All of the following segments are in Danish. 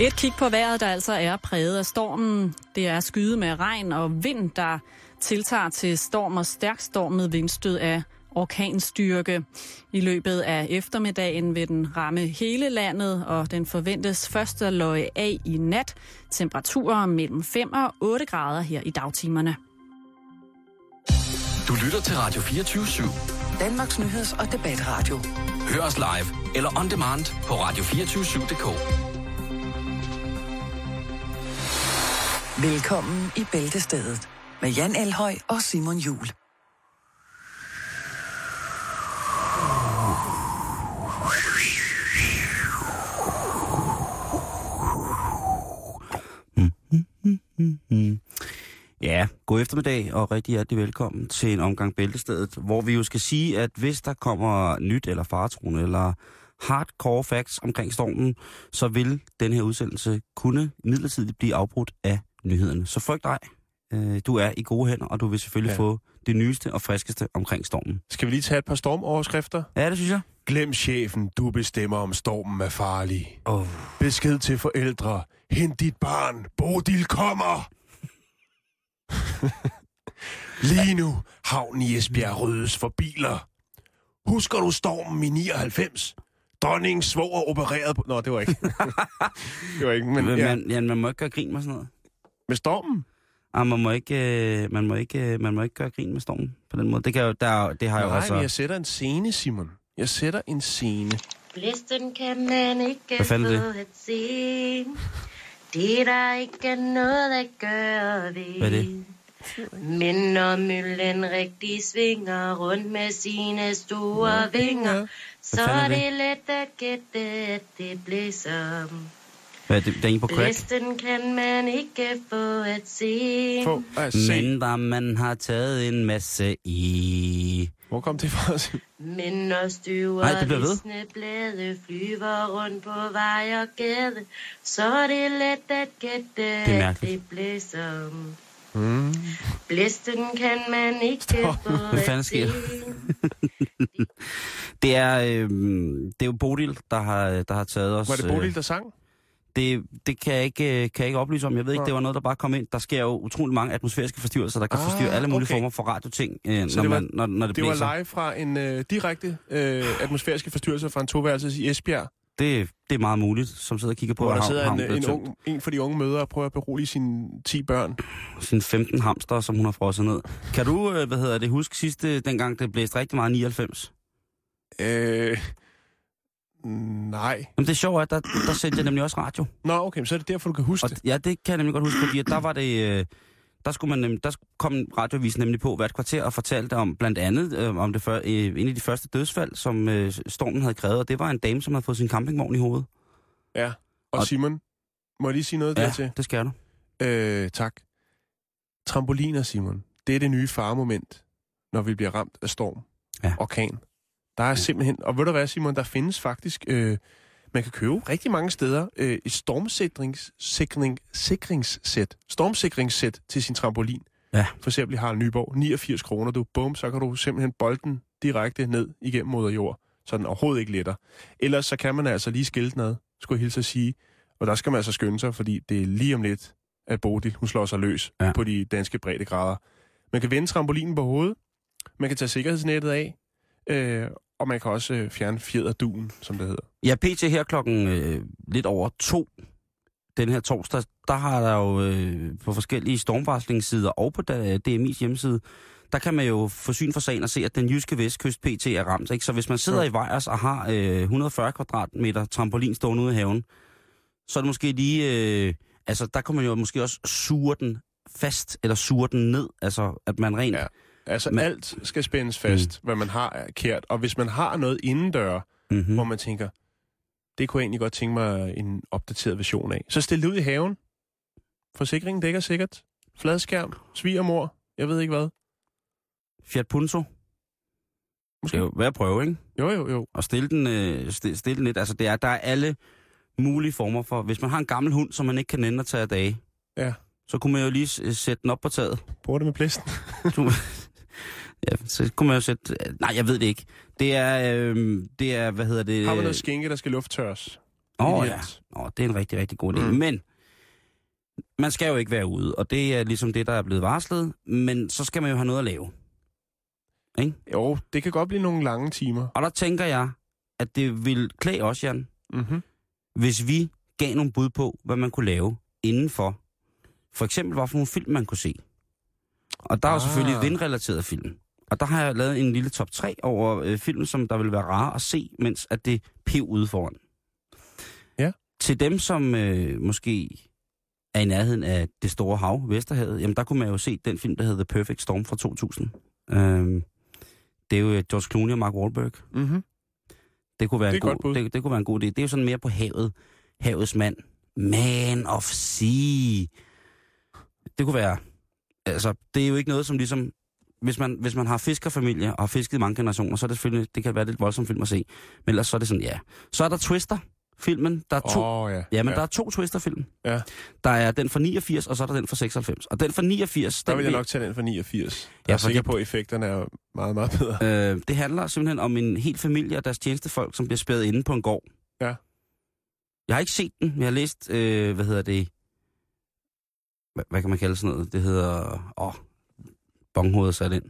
Et kig på vejret, der altså er præget af stormen. Det er skyde med regn og vind, der tiltager til storm og stærk storm med vindstød af orkanstyrke. I løbet af eftermiddagen vil den ramme hele landet, og den forventes først at løje af i nat. Temperaturer mellem 5 og 8 grader her i dagtimerne. Du lytter til Radio 24 /7. Danmarks nyheds- og debatradio. Hør os live eller on demand på radio247.dk. Velkommen i Bæltestedet med Jan Elhøj og Simon Jul. Ja, god eftermiddag og rigtig hjertelig velkommen til en omgang Bæltestedet, hvor vi jo skal sige, at hvis der kommer nyt eller faretroende eller hardcore facts omkring stormen, så vil den her udsendelse kunne midlertidigt blive afbrudt af nyhederne. Så frygt dig. Øh, Du er i gode hænder, og du vil selvfølgelig ja. Få det nyeste og friskeste omkring stormen. Skal vi lige tage et par stormoverskrifter? Ja, det synes jeg. Glem chefen, du bestemmer om stormen er farlig. Oh. Besked til forældre. Hent dit barn. Bodil kommer. Lige nu, havnen i Esbjerg ryddes for biler. Husker du stormen i 99? Dronningens svoger opereret på... Nå, det var ikke. det var ikke, men Men ja. man, ja, man må ikke gøre grin med sådan noget. Med stormen? Ah, man, må ikke, øh, man, må ikke, øh, man må ikke gøre grin med stormen på den måde. Det, kan jo, der, det har jo Nej, altså... men jeg sætter en scene, Simon. Jeg sætter en scene. Blæsten kan man ikke Hvad fanden få at se. Det er der ikke noget at gøre ved. Hvad er det? Men når møllen rigtig svinger rundt med sine store vinger, så er er det? det let at gætte, at det blæser. Hvad er det, der er en på crack? Blæsten kan man ikke få at se. Få at se. Mindre man har taget en masse i. Hvor kom det fra? Men når støv Nej, og det bliver ved. blade flyver rundt på vej og gade, så er det let at gætte, er mærkeligt. det blæser. Mm. Blæsten kan man ikke Stop. få Hvad fanden sker se. Det er, øh, det er jo Bodil, der har, der har taget os... Var det Bodil, der sang? Det, det kan jeg, ikke, øh, kan jeg ikke oplyse om. Jeg ved ikke, det var noget, der bare kom ind. Der sker jo utrolig mange atmosfæriske forstyrrelser, der kan Ah, forstyrre alle mulige okay. former for radioting, øh, når, det var- man, når, når det, Det blæser. var live fra en øh, direkte øh, atmosfæriske forstyrrelse fra en toværelses i Esbjerg, Det, det er meget muligt, som sidder og kigger på, hvor der sidder en, en, ung, en for de unge mødre og prøver at berolige sine 10 børn. Sine 15 hamster, som hun har frosset ned. Kan du, øh, hvad hedder det, huske sidste, dengang det blæste rigtig meget i 99? Øh, nej. Jamen det sjove er, at der, der sendte jeg nemlig også radio. Nå, okay, så er det derfor, du kan huske Og, det. ja, det kan jeg nemlig godt huske, fordi der var det... Øh, der, skulle man nemlig, der kom radiovisen nemlig på hvert kvarter og fortalte om blandt andet øh, om det før, øh, en af de første dødsfald, som øh, stormen havde krævet, og det var en dame, som havde fået sin campingvogn i hovedet. Ja. Og, Og- Simon, må jeg lige sige noget Ja, dertil? det skal du. Øh, tak. Trampoliner, Simon. Det er det nye faremoment, når vi bliver ramt af storm. Ja. Orkan. Der er simpelthen... Og ved du hvad, Simon, der findes faktisk... Øh, man kan købe rigtig mange steder øh, et stormsikrings, sikring, sikringssæt. Stormsikringssæt til sin trampolin. Ja. For eksempel i Harald Nyborg. 89 kroner. Du, bum, så kan du simpelthen bolden direkte ned igennem moder jord. Så den overhovedet ikke letter. Ellers så kan man altså lige skille den ad, skulle jeg hilse at sige. Og der skal man altså skynde sig, fordi det er lige om lidt, at Bodil, hun slår sig løs ja. på de danske breddegrader. Man kan vende trampolinen på hovedet, man kan tage sikkerhedsnettet af, øh, og man kan også øh, fjerne fjederdugen, som det hedder. Ja, pt. her klokken øh, lidt over to den her torsdag, der har der jo øh, på forskellige stormvarslingssider og på DMI's hjemmeside, der kan man jo få syn for sagen og se, at den jyske vestkyst PT er ramt. Ikke? Så hvis man sidder Jo. i Vejers og har øh, 140 kvadratmeter trampolin stående ude i haven, så er det måske lige... Øh, altså, der kan man jo måske også sure den fast, eller sure den ned. Altså, at man rent... Ja. Altså Men- alt skal spændes fast, mm. hvad man har er kært. Og hvis man har noget indendør, mm. Mm-hmm. hvor man tænker, det kunne jeg egentlig godt tænke mig en opdateret version af, så stil det ud i haven. Forsikringen dækker sikkert. Fladskærm, svigermor, jeg ved ikke hvad. Fiat Punto. Det Måske. er jo værd at prøve, ikke? Jo, jo, jo. og stille den, øh, stille, stille den lidt. Altså, det er, der er alle mulige former for... Hvis man har en gammel hund, som man ikke kan nænde at tage af dage, Ja. så kunne man jo lige sætte den op på taget. Bruger det med blæsten. Ja, så kunne man jo sætte... Nej, jeg ved det ikke. Det er, øh, det er hvad hedder det... Har man noget skinke, der skal lufttørres? Åh oh, ja. Åh, det er en rigtig, rigtig god idé. Mm. Men man skal jo ikke være ude, og det er ligesom det, der er blevet varslet. Men så skal man jo have noget at lave. Jo, det kan godt blive nogle lange timer. Og der tænker jeg, at det vil klæde os, Jan, Mm-hmm. hvis vi gav nogle bud på, hvad man kunne lave indenfor. For eksempel, hvad for nogle film man kunne se. Og der er jo Ah. selvfølgelig vindrelaterede film. Og der har jeg lavet en lille top 3 over øh, film, som der vil være rare at se, mens at det piv ude foran. Ja. Til dem, som øh, måske er i nærheden af det store hav, Vesterhavet, jamen der kunne man jo se den film, der hedder The Perfect Storm fra 2000. Øhm, det er jo øh, George Clooney og Mark Wahlberg. Mm-hmm. Det kunne være, Det en god, det, det kunne være en god idé. Det er jo sådan mere på havet. Havets mand. Man of sea. Det kunne være... Altså, det er jo ikke noget, som ligesom... Hvis man, hvis man har fiskerfamilie og har fisket mange generationer, så er det selvfølgelig... Det kan være lidt voldsomt film at se. Men ellers så er det sådan, ja. Så er der Twister. Filmen. Der er to, oh, ja. men ja. der er to Twister-film. Ja. Der er den fra 89, og så er der den fra 96. Og den fra 89... Der vil jeg nok tage den fra 89. Jeg Ja, er fordi- sikker på, at effekterne er meget, meget bedre. Øh, det handler simpelthen om en hel familie og deres tjenestefolk, som bliver spædet inde på en gård. Ja. Jeg har ikke set den, jeg har læst, øh, hvad hedder det, hvad, hvad kan man kalde sådan noget? Det hedder, åh, bonghovedet sat ind.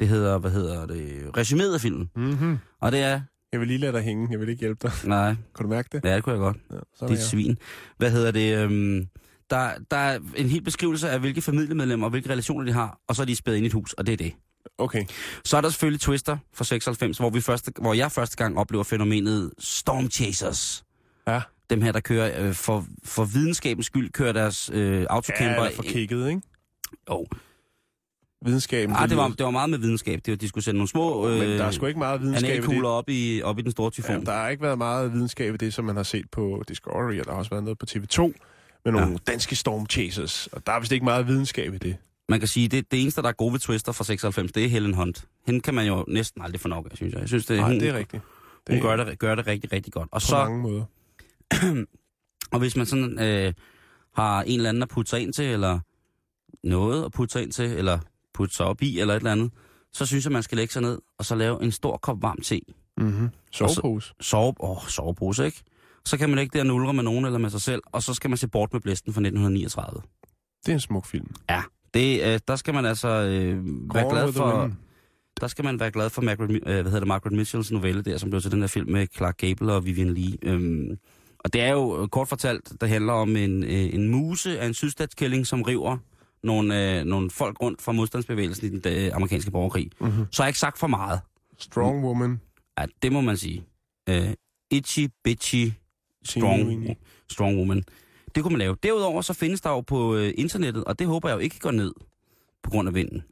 Det hedder, hvad hedder det, resuméet af filmen. Mm-hmm. Og det er, Jeg vil lige lade dig hænge. Jeg vil ikke hjælpe dig. nej, Kan du mærke det? ja, det kunne jeg godt. Ja, Det er et svin. Hvad hedder det, øhm, der, der er en hel beskrivelse af, hvilke familiemedlemmer og hvilke relationer de har, og så er de spædet ind i et hus, og det er det. Okay. Så er der selvfølgelig Twister fra 96, hvor, vi første, hvor jeg første gang oplever fænomenet Storm Chasers. Ja. Dem her, der kører øh, for, for videnskabens skyld, kører deres øh, Ja, autocamper. eller for kigget, ikke? Jo. Videnskaben. Ah, det, var, det var meget med videnskab. Det var, de skulle sende nogle små øh, Men der er sgu ikke meget videnskab i det. op i, op i den store tyfon. Ja, der har ikke været meget videnskab i det, som man har set på Discovery, og der har også været noget på TV2 med nogle ja. danske Storm Chasers. Og der er vist ikke meget videnskab i det. Man kan sige, det, det eneste, der er gode ved Twister fra 96, det er Helen Hunt. Hende kan man jo næsten aldrig få nok af, synes jeg. Jeg synes, det, Nej, hun, det er rigtigt. Det hun gør det, gør det rigtig, rigtig godt. Og på så, mange måder. Og hvis man sådan øh, har en eller anden at putte sig ind til, eller noget at putte sig ind til, eller putte sig op i, eller et eller andet, så synes jeg, man skal lægge sig ned, og så lave en stor kop varm te. Mm-hmm. Sovepose. Sove, åh, sovepose, ikke? Så kan man ikke der nulre med nogen eller med sig selv, og så skal man se bort med blæsten fra 1939. Det er en smuk film. Ja, det, øh, der skal man altså øh, være glad for... Wind. Der skal man være glad for Margaret, øh, hvad hedder det, Margaret Mitchells novelle der, som blev til den her film med Clark Gable og Vivian Lee. Øhm, og det er jo øh, kort fortalt, der handler om en, øh, en muse af en sydstatskælling, som river nogle, øh, nogle folk rundt fra modstandsbevægelsen i den øh, amerikanske borgerkrig. Mm-hmm. Så har jeg ikke sagt for meget. Strong Woman. Ja, det må man sige. Øh, itchy, bitchy, strong, strong woman. Det kunne man lave. Derudover så findes der jo på øh, internettet, og det håber jeg jo ikke går ned på grund af vinden.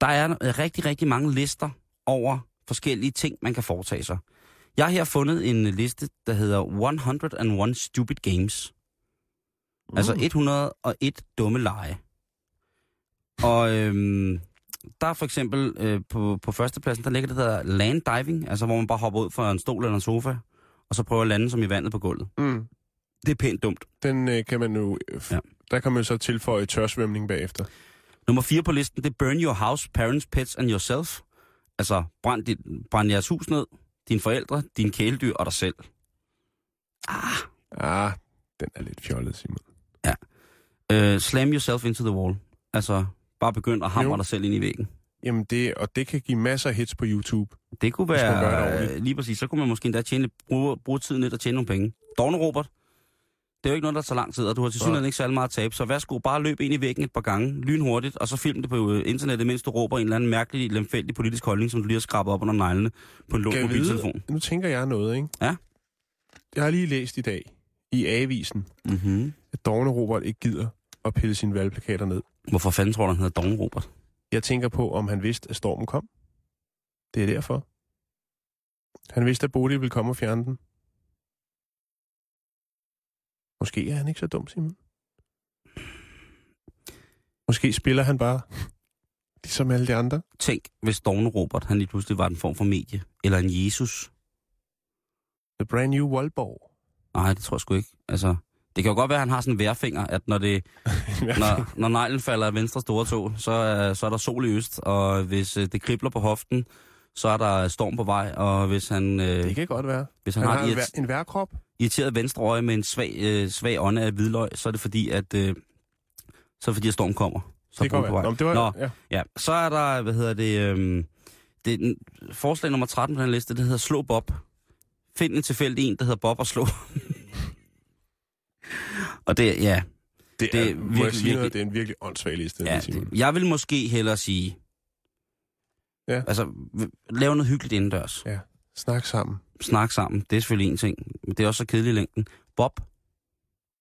Der er øh, rigtig, rigtig mange lister over forskellige ting, man kan foretage sig. Jeg har her fundet en liste, der hedder 101 Stupid Games. Mm. Altså 101 dumme lege. Og øhm, der er for eksempel øh, på, på førstepladsen, der ligger det, der hedder land diving, altså hvor man bare hopper ud fra en stol eller en sofa, og så prøver at lande som i vandet på gulvet. Mm. Det er pænt dumt. Den øh, kan man nu... F- Ja. Der kan man så tilføje tørsvømning bagefter. Nummer 4 på listen, det er burn your house, parents, pets and yourself. Altså, brænd, dit, brænd jeres hus ned, dine forældre, dine kæledyr og dig selv. Ah. Ah, den er lidt fjollet, Simon. Uh, slam yourself into the wall. Altså, bare begynd at hamre Jo. dig selv ind i væggen. Jamen det, og det kan give masser af hits på YouTube. Det kunne det være, ordentligt. øh, lige præcis, så kunne man måske endda tjene, bruge, bruge tiden lidt og tjene nogle penge. Dogne Robert, det er jo ikke noget, der tager lang tid, og du har til synligheden ikke særlig meget at tabe, så værsgo, bare løb ind i væggen et par gange, lynhurtigt, og så film det på øh, internettet, mens du råber en eller anden mærkelig, lemfældig politisk holdning, som du lige har skrabet op under neglene på en vide- mobiltelefon. Nu tænker jeg noget, ikke? Ja. Jeg har lige læst i dag i A-avisen, Mm-hmm. at Dogne Robert ikke gider at pille sine valgplakater ned. Hvorfor fanden tror du, han hedder Dogne Robert? Jeg tænker på, om han vidste, at stormen kom. Det er derfor. Han vidste, at Bodil ville komme og fjerne den. Måske er han ikke så dum, Simon. Måske spiller han bare ligesom alle de andre. Tænk, hvis Dogne Robert, han lige pludselig var en form for medie, eller en Jesus. The brand new Wallborg. Nej, det tror jeg sgu ikke. Altså, det kan jo godt være, at han har sådan en værfinger, at når, det, når, når neglen falder af venstre store tog, så, er, så er der sol i øst, og hvis øh, det kribler på hoften, så er der storm på vej, og hvis han, øh, Det kan godt være. hvis han, Han har har en, vær, en værkrop. irriteret venstre øje med en svag, øh, svag ånde af hvidløg, så er det fordi, at, øh, så er det fordi, at storm kommer. Så Det kan være. vej. Nå, det var, Nå, ja. Ja, så er der, hvad hedder det, øhm, det forslag nummer 13 på den liste, det hedder Slå Bob. Find en tilfældig en, der hedder Bob og slå. Og det, ja, Det, Det er er, må jeg virkelig, sige noget, virkelig- det er en virkelig åndssvag liste. ja det, jeg vil måske hellere sige, Ja. altså, lave noget hyggeligt indendørs. Ja. Snak sammen. Snak sammen, det er selvfølgelig en ting, men det er også så kedeligt i længden. Bob,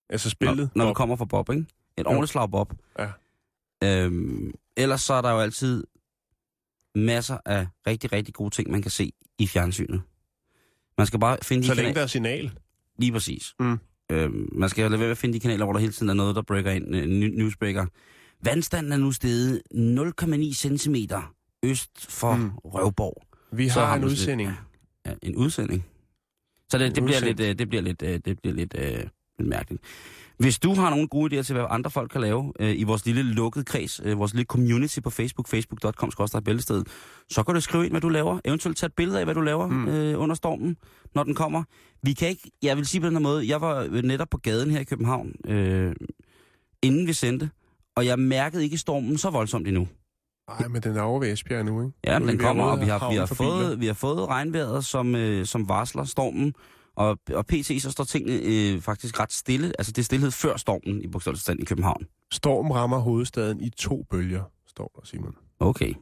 Altså når, spillet. når vi Bob. kommer fra Bob, ikke? Et Jo. ordentligt slag Bob. Ja. Øhm, ellers så er der jo altid masser af rigtig, rigtig gode ting, man kan se i fjernsynet. Man skal bare finde de Så længe der er signal. Lige præcis. Mm. Øhm, man skal lade være med at finde de kanaler, hvor der hele tiden er noget, der breaker ind. Ny- newsbreaker. Vandstanden er nu steget 0,9 cm øst for Mm. Røvborg. Vi har, har en udsending. Ja, en udsending. Så det, det, bliver lidt, øh, det bliver lidt, øh, det bliver lidt, øh, lidt mærkeligt. Hvis du har nogle gode idéer til, hvad andre folk kan lave øh, i vores lille lukkede kreds, øh, vores lille community på Facebook, facebook.com, så kan du skrive ind, hvad du laver. Eventuelt tage et billede af, hvad du laver Mm. øh, under stormen, når den kommer. Vi kan ikke, jeg vil sige på den her måde, jeg var netop på gaden her i København, øh, inden vi sendte, og jeg mærkede ikke stormen så voldsomt endnu. Nej, men den er over ved Esbjerg nu, ikke? Ja, men den kommer, og vi har, vi, har fået, vi har fået regnvejret, som, øh, som varsler stormen. Og, og pt. så står tingene øh, faktisk ret stille. Altså det er stillhed før stormen i bogstaveligt i København. Storm rammer hovedstaden i to bølger, står der, Simon. Okay.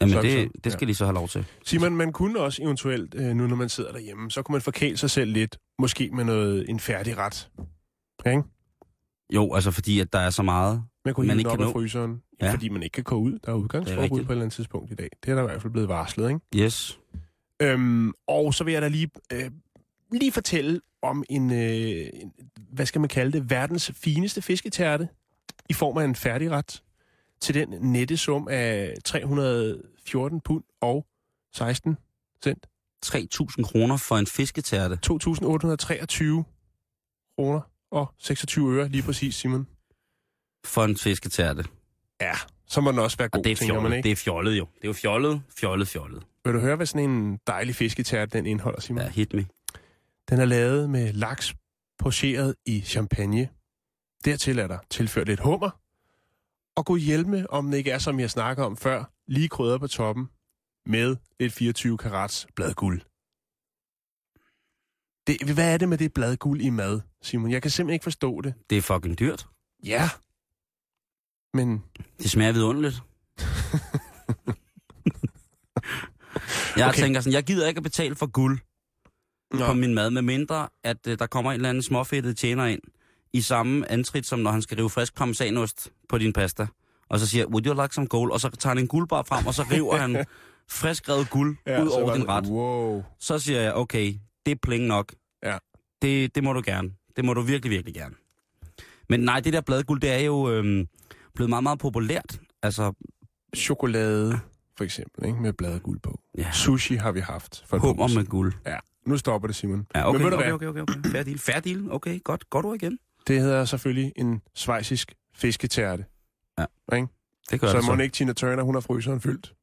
Jamen Sådan det, det skal ja. de så have lov til. Simon, man kunne også eventuelt, øh, nu når man sidder derhjemme, så kunne man forkæle sig selv lidt, måske med noget en færdig ret. Ikke? Jo, altså fordi at der er så meget. Man kunne Man ikke op kan nå. fryseren, Ja. fordi man ikke kan gå ud. Der er udgangsforbud på et eller andet tidspunkt i dag. Det er der i hvert fald blevet varslet, ikke? Yes. Øhm, og så vil jeg da lige, øh, lige fortælle om en, øh, en, hvad skal man kalde det, verdens fineste fisketærte i form af en færdigret til den nette sum af 314 pund og 16 cent. 3.000 kroner for en fisketærte. 2.823 kroner og 26 øre, lige præcis, Simon. For en fisketærte. Ja, så må den også være god, Og det er tænker man fjollet. ikke? Det er fjollet jo. Det er jo fjollet, fjollet, fjollet. Vil du høre, hvad sådan en dejlig fisketærte den indeholder, Simon? Ja, hit me. Den er lavet med laks pocheret i champagne. Dertil er der tilført lidt hummer. Og god hjælme, om det ikke er, som jeg snakker om før, lige krydder på toppen med lidt 24 karats bladguld. Det, hvad er det med det bladguld i mad, Simon? Jeg kan simpelthen ikke forstå det. Det er fucking dyrt. Ja. Men Det smager vidunderligt. jeg Okay. tænker sådan, jeg gider ikke at betale for guld Nå. på min mad, med mindre at uh, der kommer en eller anden småfedtet tjener ind i samme antrit, som når han skal rive frisk parmesanost på din pasta. Og så siger, would you like some gold? Og så tager han en guldbar frem, og så river han frisk revet guld ja, ud over din ret. Wow. Så siger jeg, okay, det er pling nok. Ja. Det, det må du gerne. Det må du virkelig, virkelig gerne. Men nej, det der bladguld, det er jo øhm, blevet meget, meget populært. Altså, Chokolade, for eksempel, ikke? med bladguld på. ja, Sushi har vi haft. For hummer med guld. Ja, nu stopper det, Simon. Ja, okay, Men ved du okay, okay, okay, okay. Fair deal. Fair deal. Okay, godt. Godt ord igen. Det hedder selvfølgelig en svejsisk fisketærte. Det gør Så det må så. ikke Tina Turner, hun har fryseren fyldt.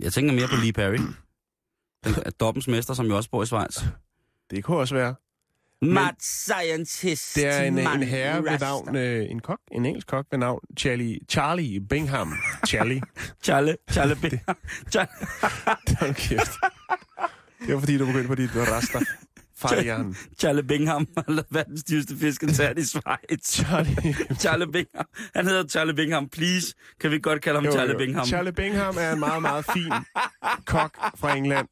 Jeg tænker mere på Lee Perry. Den dobbens mester, som jo også bor i Schweiz. Det kunne også være. Mad scientist. Det er en, en herre ved navn, øh, en kok, en engelsk kok ved navn Charlie, Charlie Bingham. Charlie. Charlie, Charlie B. Charlie, kæft. Det var fordi, du begyndte på dit rasta. Fejern. Charlie Bingham lavet verdens dyreste fisketært i Schweiz. Charlie. Charlie Bingham. Han hedder Charlie Bingham. Please, kan vi godt kalde ham Jo, Charlie jo. Bingham? Charlie Bingham er en meget, meget fin kok fra England.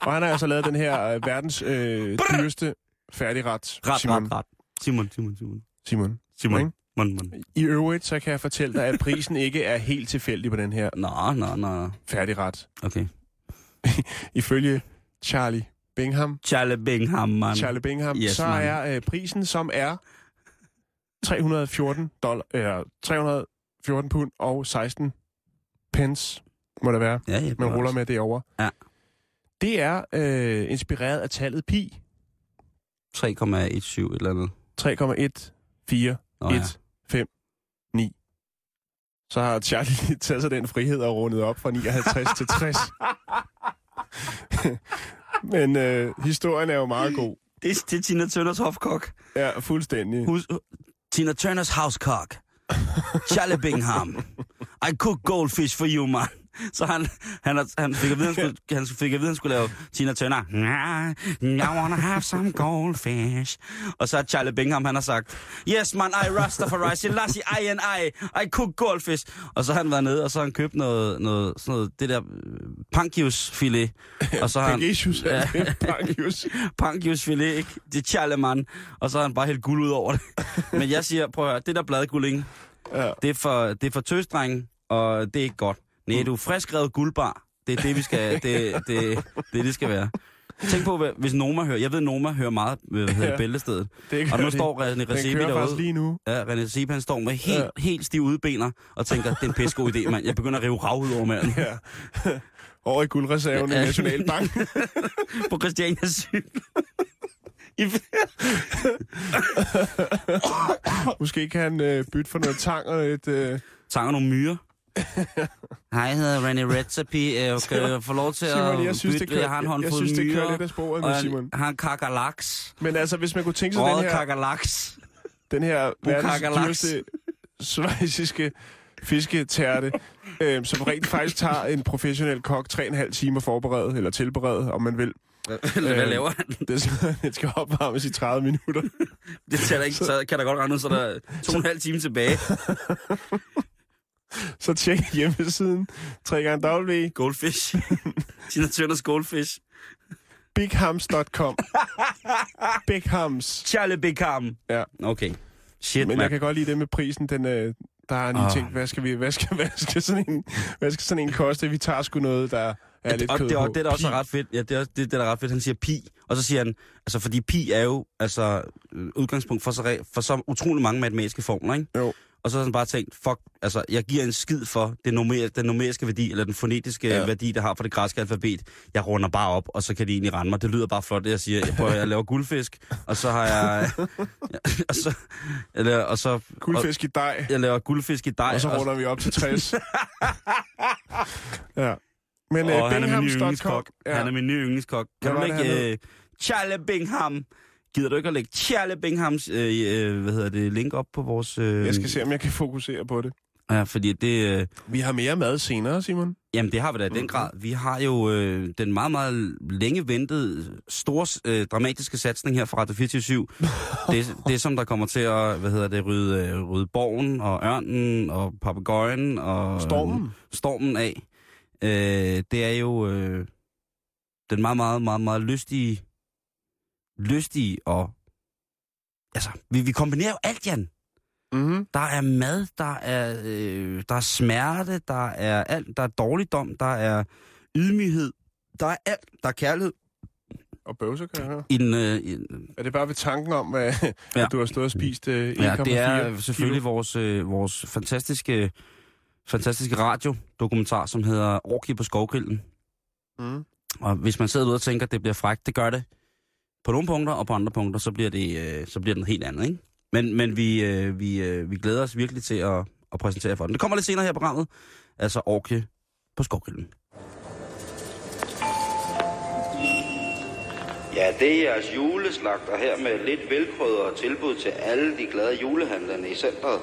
Og han har altså lavet den her øh, verdens øh, dyreste færdigret. Ret, Simon. ret, ret. Simon, Simon, Simon. Simon. Simon. Ikke? Mon, mon. I øvrigt, så kan jeg fortælle dig, at prisen ikke er helt tilfældig på den her Nå, nå, nå. færdigret. Okay. Ifølge Charlie Bingham, Charlie Bingham, man. Charlie Bingham, Yes, så man. er øh, prisen, som er 314 dollar, eller 314 pund og 16 pence, må det være. Ja. Man ruller med det over. Ja. Det er øh, inspireret af tallet pi. 3,17 et eller andet. 3,1, 4, Nå, 1, ja. 5, 9. så har Charlie lige taget sig den frihed og rundet op fra 59 til 60. Men øh, historien er jo meget god. Det, er- det er Tina Turners hofkok. Ja, fuldstændig. Hus, Tina Turners housecock. Charlie Bingham. I cook goldfish for you, man. Så han, han, han fik at vide, han skulle, han fik at vide, han skulle lave Tina Turner. I wanna have some goldfish. Og så har Charlie Bingham, han har sagt, Yes, man, I Rastafari, Selassie, I and I, I cook goldfish. Og så har han været nede, og så har han købt noget, noget, sådan noget det der pankius filet. Og så har han, Ja. Pangasius. Pankius filet, ikke? Det er Charlemagne. Og så har han bare helt guld ud over det. Men jeg siger, prøv at høre, det der bladgulling, Ja. det er for, det er for tøsdrenge, og det er ikke godt. Nej, du er friskrevet guldbar. Det er det, vi skal, det, det, det, det, skal være. Tænk på, hvad- hvis Noma hører. Jeg ved, Noma hører meget hedder, Ja. bæltestedet. Det Og nu står René faktisk derude. lige nu. Ja, René Recipe, han står med helt, Ja. helt stiv udbener og tænker, det er en pissegod idé, mand. Jeg begynder at rive rav ud over manden Ja. Over i guldreserven Ja. i Nationalbanken. på Christianias cykel. I, Måske kan han øh, bytte for noget tang og et... Øh, tager nogle myrer. Hej, jeg hedder René Recipe. Jeg kan jeg få lov til Simon, at jeg synes, det bytte? kører, Jeg har en jeg, jeg håndfuld synes, det kører lidt af sporet en, Simon. har en kakalaks. Men altså, hvis man kunne tænke sig den Røget her, kakalaks. den her verdens dyreste svejsiske fisketærte, øh, som rent faktisk tager en professionel kok 3,5 timer forberedt, eller tilberedet, om man vil. Hvad Øh, laver han? Det skal, det skal opvarmes i 30 minutter. Det tæller ikke, så kan der godt regne ud, så der er to og en halv time tilbage. Så tjek hjemmesiden 3 W, Goldfish. Tina Turners Goldfish. bighams.com. Bighams. Charlie Bingham. Ja. Okay. Shit, Men jeg mand. kan godt lide det med prisen. Den, øh, der har lige Ah. tænkt, hvad skal, vi, hvad, skal, hvad, skal sådan en, hvad skal sådan en koste? Vi tager sgu noget, der er lidt og kød det, og på. det er da også ret fedt. Ja, det er, det, det er da ret fedt. Han siger pi, og så siger han, altså fordi pi er jo altså øh, udgangspunkt for så, for så utrolig mange matematiske formler, ikke? Jo. Og så har han bare tænkt, fuck, altså jeg giver en skid for det numer, den numeriske værdi, eller den fonetiske Ja. værdi, det har for det græske alfabet. Jeg runder bare op, og så kan de egentlig rende mig. Det lyder bare flot, det jeg siger. Jeg, prøver, jeg laver guldfisk, og så har jeg... og så, eller, og så, Guldfisk i dej, og, jeg laver guldfisk i dej. og så runder vi op til 60. ja. Men og uh, han er min yndlingskok. Ja. Han er min nye yndlingskok. Kan Hvad du ikke... Uh, Charlie Bingham. Gider du ikke at lægge Charlie Binghams øh, øh, hvad hedder det, link op på vores... Øh, Jeg skal se, om jeg kan fokusere på det. Ja, fordi det... Øh, Vi har mere mad senere, Simon. jamen, det har vi da i den grad. Vi har jo øh, den meget, meget længe ventede, store, øh, dramatiske satsning her fra Radio 24 det, det, som der kommer til at, hvad hedder det, rydde, øh, rydde borgen og ørnen og papegøjen og... Stormen. stormen af, øh, det er jo øh, den meget, meget, meget, meget lystige, lystige og... Altså, vi, vi kombinerer jo alt, Jan. Mm-hmm. Der er mad, der er, øh, der er smerte, der er alt, der er dårligdom, der er ydmyghed, der er alt, der er kærlighed. Og bøvser, kan jeg høre. I den, øh, i, Er det bare ved tanken om, at, ja. Ja. at du har stået og spist øh, 1,4 ja, det er selvfølgelig kilo? vores, øh, vores fantastiske, fantastiske radiodokumentar, som hedder Orkie på skovgrillen. Mm. Og hvis man sidder ude og tænker, at det bliver frækt, det gør det. På nogle punkter, og på andre punkter, så bliver det, øh, så bliver det noget helt andet, ikke? Men, men vi, øh, vi, øh, vi glæder os virkelig til at, at præsentere for den. Det kommer lidt senere her på programmet. Altså Orke på Skovgrillen. Ja, det er jeres juleslagter her med lidt velkrydret tilbud til alle de glade julehandlerne i centret.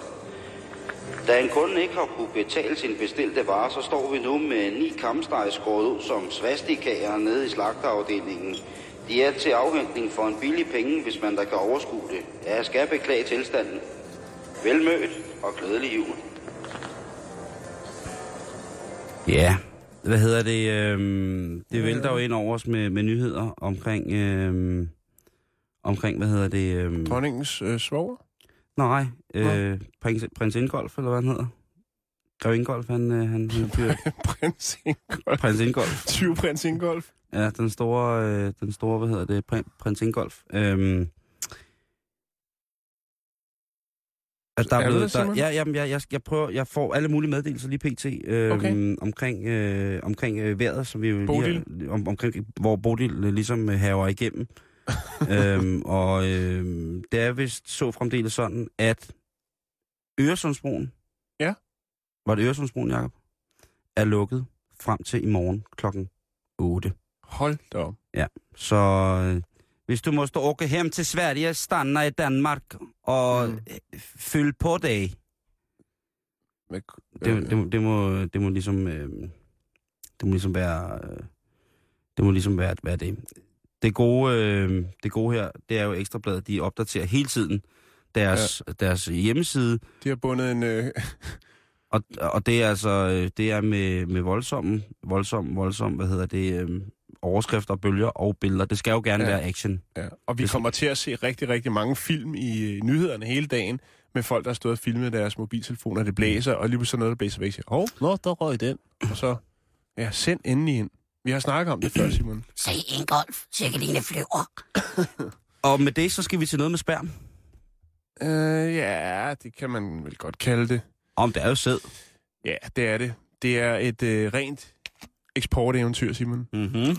Da en kunde ikke har kunne betale sin bestilte varer, så står vi nu med ni kamsteg skåret ud som svastikager nede i slagterafdelingen. De er til afhentning for en billig penge, hvis man der kan overskue det. Ja, jeg skal beklage tilstanden. Velmødt og glædelig jul. Ja, hvad hedder det? Øhm, det vælter jo ind over os med, med nyheder omkring, øhm, omkring, hvad hedder det? Øhm, Dronningens øh, svoger? nej, øh, prins, prins Ingolf, eller hvad han hedder? Grev Ingolf, han, øh, han, han Prins Ingolf. prins Ingolf. 20 prins Ingolf. Ja, den store, øh, den store, hvad hedder det, prin, prins Ingolf. Øhm, at der Er er blevet, der, ja, jamen, jeg, jeg, jeg, prøver, jeg får alle mulige meddelelser lige pt. Øh, Okay. omkring, øh, omkring øh, vejret, som vi jo lige Bodil? har, om, omkring, hvor Bodil øh, ligesom øh, haver igennem. øhm, og øh, det er vist så fremdeles sådan, at Øresundsbroen, Ja. var det Øresundsbroen, Jacob? Er lukket frem til i morgen klokken 8. Hold da op. Så øh, hvis du måste åka hem til Sverige, stanna i Danmark og Mm. mm. fyld på dig. Med, Det, det, må- det, må, det må ligesom... Øh, det må ligesom være... Øh, det må ligesom være, være det. Det gode, øh, det gode her, det er jo Ekstrabladet, de opdaterer hele tiden deres, ja. deres hjemmeside, de har bundet en... Øh, og, og det er altså, øh, det er med, med voldsomme, voldsom, voldsom, hvad hedder det, øh, overskrifter, bølger og billeder. Det skal jo gerne Ja. være action. ja. Og vi Det- kommer til at se rigtig, rigtig mange film i øh, nyhederne hele dagen, med folk, der har stået og filmet deres mobiltelefoner, det blæser, og lige pludselig noget, der blæser væk, siger, hov, nå, der røg den. Og så, ja, send endelig ind. Vi har snakket om det før, Simon. Se en golf, Cirkeline flyver. Og med det, så skal vi til noget med spærm. Øh, ja, det kan man vel godt kalde det. Om det er jo sæd. Ja, det er det. Det er et øh, rent eksporteventyr, Simon. Mm-hmm.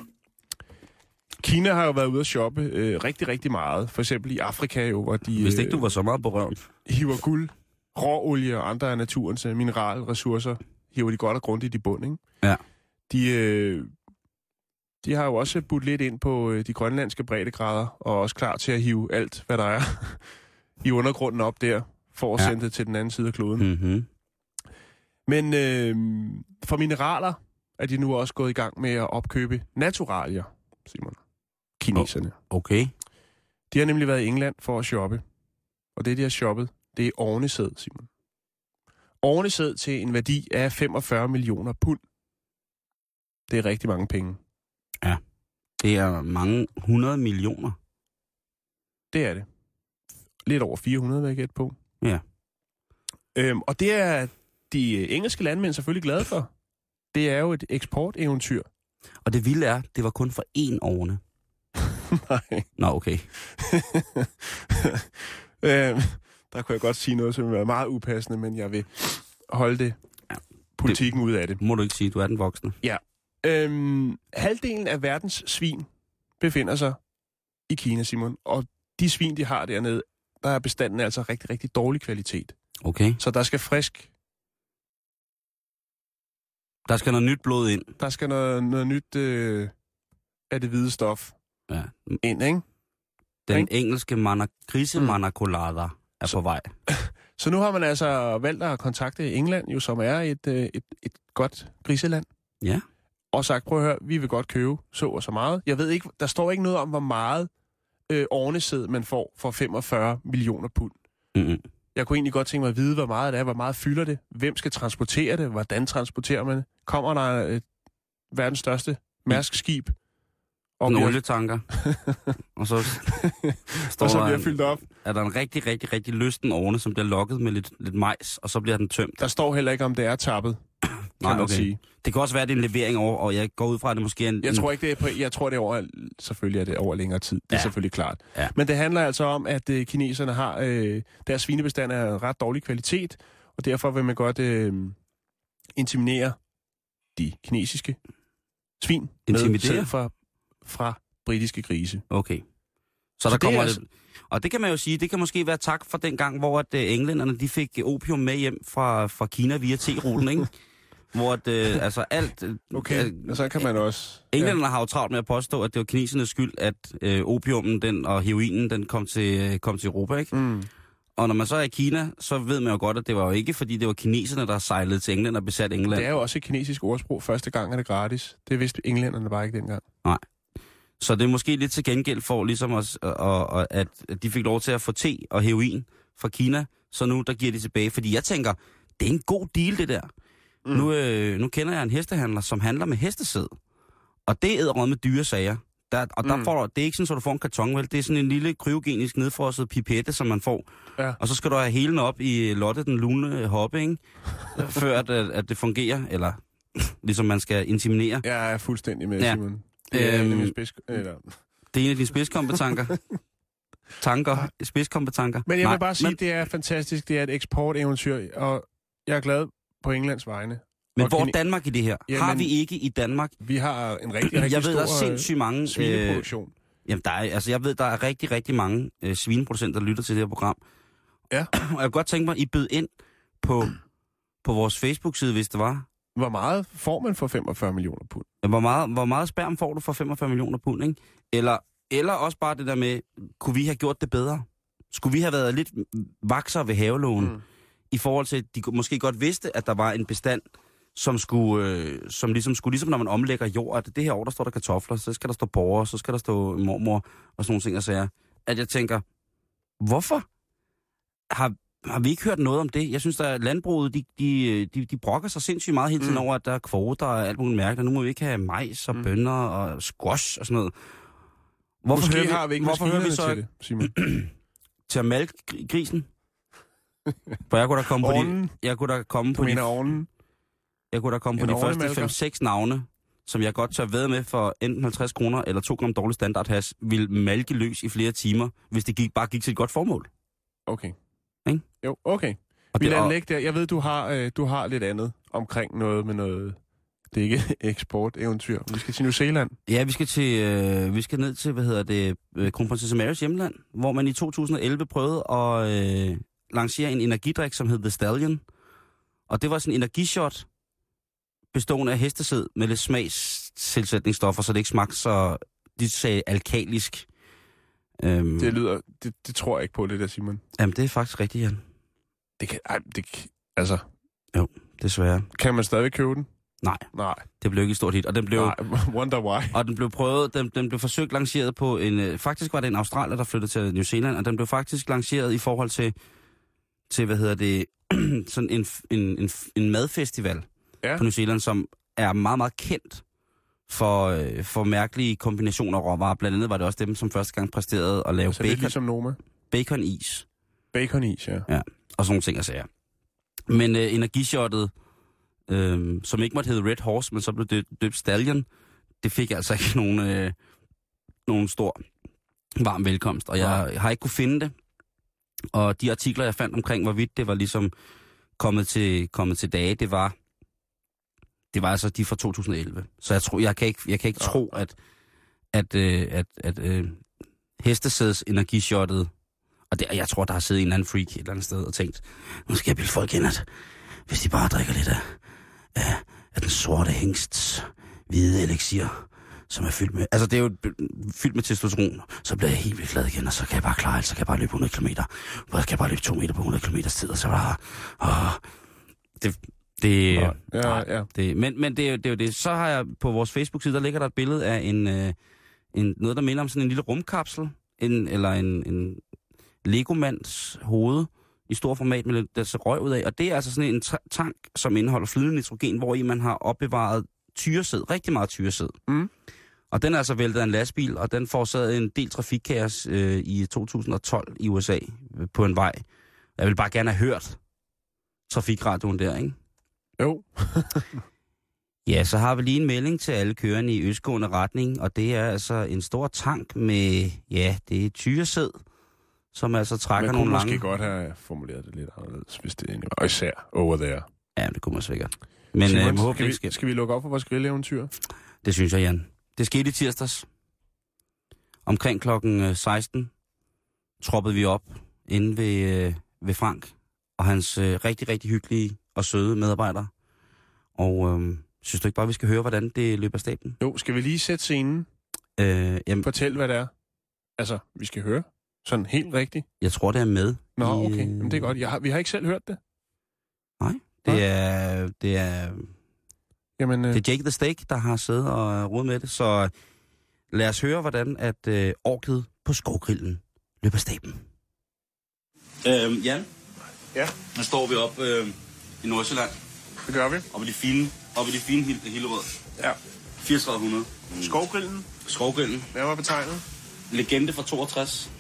Kina har jo været ude at shoppe øh, rigtig, rigtig meget. For eksempel i Afrika jo, hvor de Hvis ikke du øh, var så meget på røven. hiver guld, råolie og andre af naturens øh, mineralressourcer, hiver de godt og grundigt i bund, ikke? Ja. De, øh, de har jo også budt lidt ind på øh, de grønlandske breddegrader, og er også klar til at hive alt, hvad der er i undergrunden op der, for at Ja. sende det til den anden side af kloden. Mm-hmm. Men øh, for mineraler er de nu også gået i gang med at opkøbe naturalier, Simon. Kineserne. Okay. De har nemlig været i England for at shoppe. Og det, de har shoppet, det er ornesæd, Simon. Ornesæd til en værdi af 45 millioner pund. Det er rigtig mange penge. Det er mange 100 millioner. Det er det. Lidt over 400, vil jeg gætte på. Ja. Øhm, og det er de øh, engelske landmænd selvfølgelig glade for. Det er jo et eksporteventyr. Og det vilde er, det var kun for én årene. Nej. Nå, okay. øhm, der kunne jeg godt sige noget, som være meget upassende, men jeg vil holde det politikken ud af det. Må du ikke sige, du er den voksne. Øhm, halvdelen af verdens svin befinder sig i Kina, Simon. Og de svin, de har dernede, der er bestanden altså rigtig, rigtig dårlig kvalitet. Okay. Så der skal frisk, Der skal noget nyt blod ind. der skal noget, noget nyt øh, af det hvide stof Ja. ind, ikke? Den Ikke? engelske mana, grise Mm. er på vej. Så nu har man altså valgt at kontakte England, jo, som er et, øh, et, et godt griseland. Ja. Og sagt, prøv at høre, vi vil godt købe så og så meget. Jeg ved ikke, der står ikke noget om, hvor meget øh, ornesæd man får for 45 millioner pund. Mm-mm. Jeg kunne egentlig godt tænke mig at vide, hvor meget det er, hvor meget fylder det, hvem skal transportere det, hvordan transporterer man det. Kommer der et verdens største mærskskib, og, bliver, olietanker. og så står og så bliver en, fyldt op. er der en rigtig, rigtig, rigtig lysten ovne, som bliver lokket med lidt, lidt majs, og så bliver den tømt. Der står heller ikke, om det er tappet, kan Nej, man okay. sige. Det kan også være, at det er en levering over, og jeg går ud fra, at det måske er en... Jeg tror ikke, det er på, jeg tror, det er over, selvfølgelig er det over længere tid. Det er Ja. selvfølgelig klart. Ja. Men det handler altså om, at øh, kineserne har, øh, deres svinebestand er af ret dårlig kvalitet, og derfor vil man godt øh, intimidere de kinesiske svin med Intimidere? sæd fra, fra britiske grise. Okay. Så, Så der er kommer altså- det, og det kan man jo sige, det kan måske være tak for den gang, hvor at, uh, englænderne de fik øh, opium med hjem fra, fra Kina via T-ruten, ikke? hvor at, uh, altså alt... øh, Okay, øh, og så kan man også... Englænderne har jo travlt med at påstå, at det var kinesernes skyld, at øh, opiumen den, og heroinen den kom til, øh, kom til Europa, ikke? Mm. Og når man så er i Kina, så ved man jo godt, at det var jo ikke, fordi det var kineserne, der sejlede til England og besatte England. Det er jo også et kinesisk ordsprog. Første gang er det gratis. Det vidste englænderne bare ikke dengang. Så det er måske lidt til gengæld for, ligesom os, og, og, at de fik lov til at få te og heroin fra Kina, så nu der giver de tilbage. Fordi jeg tænker, det er en god deal, det der. Mm. Nu, øh, nu kender jeg en hestehandler, som handler med hestesæd. Og det er med dyre sager. Der, og der Mm. får du, det er ikke sådan, at du får en karton, vel? Det er sådan en lille kryogenisk nedfrosset pipette, som man får. Ja. Og så skal du have helen op i Lotte, den lune hoppe, ikke? Før at, at, at det fungerer, eller ligesom man skal inseminere. Jeg er fuldstændig med, Ja. Simon. Det er Øhm, en spids... Eller... Det er en af dine spidskompetencer. Tanker, spidskompetencer. Men jeg Nej, vil bare sige, men, det er fantastisk. Det er et eksporteventyr, og jeg er glad på Englands vegne. men og hvor er Danmark i det her? Jamen- Har vi ikke i Danmark? Vi har en rigtig, rigtig Jeg ved, der er øh, sindssygt mange... Øh, svineproduktion. jamen, der er, altså, jeg ved, der er rigtig, rigtig mange øh, svineproducenter, der lytter til det her program. Ja. Og jeg kunne godt tænke mig, at I bød ind på, på vores Facebook-side, hvis det var. Hvor meget får man for 45 millioner pund? Hvor meget, hvor meget sperm får du for 45 millioner pund, ikke? Eller, eller også bare det der med, kunne vi have gjort det bedre? Skulle vi have været lidt vakser ved havelågen, mm. i forhold til, at de måske godt vidste, at der var en bestand, som skulle, øh, som ligesom skulle, ligesom når man omlægger jord, at det her år, der står der kartofler, så skal der stå borger, så skal der stå mormor, og sådan nogle ting, og sager. At jeg tænker, hvorfor har, har vi ikke hørt noget om det? Jeg synes, at landbruget, de, de, de, de brokker sig sindssygt meget hele tiden mm. over, at der er kvoter og alt muligt mærke, og nu må vi ikke have majs og mm. bønner og squash og sådan noget. Hvorfor Måske hører vi, har vi ikke hvorfor hører vi så til det, Simon. til at malke gr- grisen? For jeg kunne da komme på de, jeg kunne da komme Du på de, ovnen? jeg kunne da komme på En de første ovnemalker? 5-6 navne, som jeg godt tør ved med for enten 50 kroner eller 2 gram dårlig standardhas, vil malke løs i flere timer, hvis det gik, bare gik til et godt formål. Okay. Jo, okay. Og Vi det, lader og, ligge der. Jeg ved, du har, øh, du har lidt andet omkring noget med noget... Det er ikke eksport-eventyr. Vi skal til New Zealand. ja, vi skal, til, øh, vi skal ned til, hvad hedder det, øh, kronprinsesse Marys hjemland, hvor man i 2011 prøvede at øh, lancere en energidrik, som hed The Stallion. Og det var sådan en energishot, bestående af hestesæd med lidt smagstilsætningsstoffer, så det ikke smagte så, de sagde, alkalisk. Øhm, Det lyder... Det, det tror jeg ikke på, det der, Simon. Jamen, det er faktisk rigtigt, Jan. Det kan... Ej, det, altså, Desværre. kan man stadig købe den? Nej, Nej. det blev ikke et stort hit. Og den blev, Nej, wonder why. og den blev prøvet, den, den blev forsøgt lanceret på en... øh, Faktisk var det en australier, der flyttede til New Zealand, og den blev faktisk lanceret i forhold til, til hvad hedder det, sådan en, en, en, en madfestival Ja. på New Zealand, som er meget, meget kendt for, øh, for mærkelige kombinationer af råvarer. Blandt andet var det også dem, som første gang præsterede at lave Så lidt bacon, ligesom Noma. bacon-is. Baconis, ja. Og sådan nogle ting og sager. Men øh, energishottet, øh, som ikke måtte hedde Red Horse, men så blev det døbt Stallion, det fik altså ikke nogen, øh, nogen stor varm velkomst. Og jeg, jeg har ikke kunne finde det. Og de artikler, jeg fandt omkring, hvorvidt det var ligesom kommet til, kommet til dage, det var, det var altså de fra 2011. Så jeg, tror, jeg kan ikke, jeg kan ikke Ja. tro, at, at, øh, at, at øh, hestesæds energishottet og det, jeg tror, der har siddet en eller anden freak et eller andet sted og tænkt, nu skal jeg bilde folk ind, at hvis de bare drikker lidt af, af, af den sorte hængsts hvide elixir, som er fyldt med... Altså, det er jo fyldt med testosteron. Så bliver jeg helt vildt glad igen, og så kan jeg bare klare alt. Så kan jeg bare løbe 100 km. Så kan jeg bare løbe 2 meter på 100 km tid, og så bare... Åh, det, det, Ja, ja, nej, ja. det, men, men det, er jo- det er jo det. Så har jeg på vores Facebook-side, der ligger der et billede af en, øh, en, noget, der minder om sådan en lille rumkapsel, en, eller en, en Legomands hoved i stor format, med der ser røg ud af. Og det er altså sådan en ta- tank, som indeholder flydende nitrogen, hvor i man har opbevaret tyresæd, rigtig meget tyresæd. Mm. Og den er altså væltet af en lastbil, og den forårsagede en del trafikkaos øh, i 2012 i USA øh, på en vej. Jeg vil bare gerne have hørt trafikradioen der, ikke? Jo. Ja, så har vi lige en melding til alle kørende i østgående retning, og det er altså en stor tank med, ja, det er tyresæd, som altså trækker Man kunne nogle måske lange... godt have formuleret det lidt anderledes, hvis det egentlig var. Og især over there. Ja, det kunne man sikkert. Men Simon, øh, skal, vi, sker. skal vi lukke op for vores grilleventyr? Det synes jeg, Jan. Det skete i tirsdags. Omkring klokken øh, 16 troppede vi op inde ved, øh, ved Frank og hans øh, rigtig, rigtig hyggelige og søde medarbejdere. Og øh, synes du ikke bare, vi skal høre, hvordan det løber af? Jo, skal vi lige sætte scenen? Øh, jamen, Fortæl, hvad det er. Altså, vi skal høre. Sådan helt rigtigt. jeg tror, det er med. Nå, i, okay. øh, Jamen, det er godt. Jeg har, vi har ikke selv hørt det. Det er, det er, Jamen, øh, det er Jake the Steak, der har siddet og rodet med det. Så lad os høre, hvordan at øh, orket på skovgrillen løber af stablen. Øhm, Jan? Ja? Nu står vi op øh, i Nordsjælland, det gør vi. oppe i de fine, oppe i de fine Hil- Hillerød. Ja. 3400. Skovgrillen, Skovgrillen. hvad var betegnet? Legende fra 62.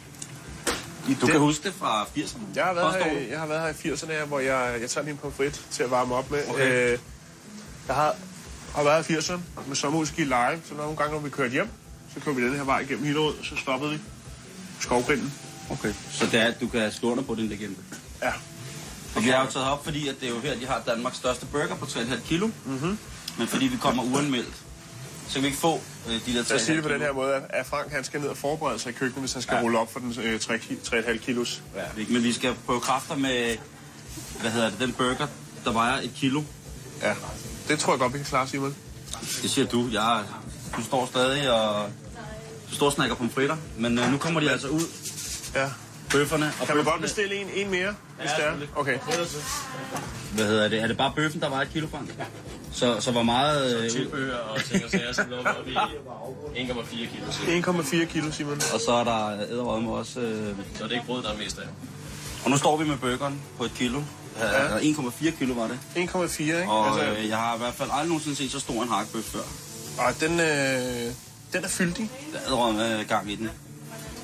Du kan huske det fra 80'erne? Jeg har været, her, i- jeg har været her i 80'erne, her, hvor jeg, jeg tager lige en pomfrit til at varme op med. Okay. Øh, jeg har, har været i 80'erne med sommerudski live, så nogle gange, når vi kørte hjem, så kørte vi den her vej igennem Hillerød, så stoppede vi skovgrillen. Okay. Så det er, at du kan slå under på din legende? Ja. Og vi har jo taget op, fordi at det er jo her, de har Danmarks største burger på 3,5 kilo. Mm-hmm. Men fordi vi kommer uanmeldt, så kan vi ikke få øh, de der 3,5 Så jeg siger det på den her måde, at- Frank han skal ned og forberede sig i køkkenet, hvis han skal Ja. rulle op for den øh, 3, 3,5 kilos. Ja, men vi skal prøve kræfter med, hvad hedder det, den burger, der vejer et kilo. Ja, det tror jeg godt, vi kan klare, Simon. Det siger du. Jeg, du står stadig og... Du står og snakker pomfritter, men øh, nu kommer de altså ud, Ja. Bøfferne. Og Kan man godt bestille en, en mere, hvis det er? Okay. Hvad hedder det? Er det bare bøffen, der vejer et kilo, Frank? Så, så hvor meget... Øh, ud- tilbehør og ting og sager, så lå vi oppe i 1,4 kilo cirka. 1,4 kilo, Simon. og så er der æderrømme også... Øh, Så det er ikke brød, der er mest af. og nu står vi med burgeren på et kilo. Ja. Ja. 1,4 kilo var det. 1,4, ikke? Og altså, øh, jeg har i hvert fald aldrig nogensinde set så stor en hakbøf før. og den, øh, den er fyldig. Der er æderrømme øh, gang i den.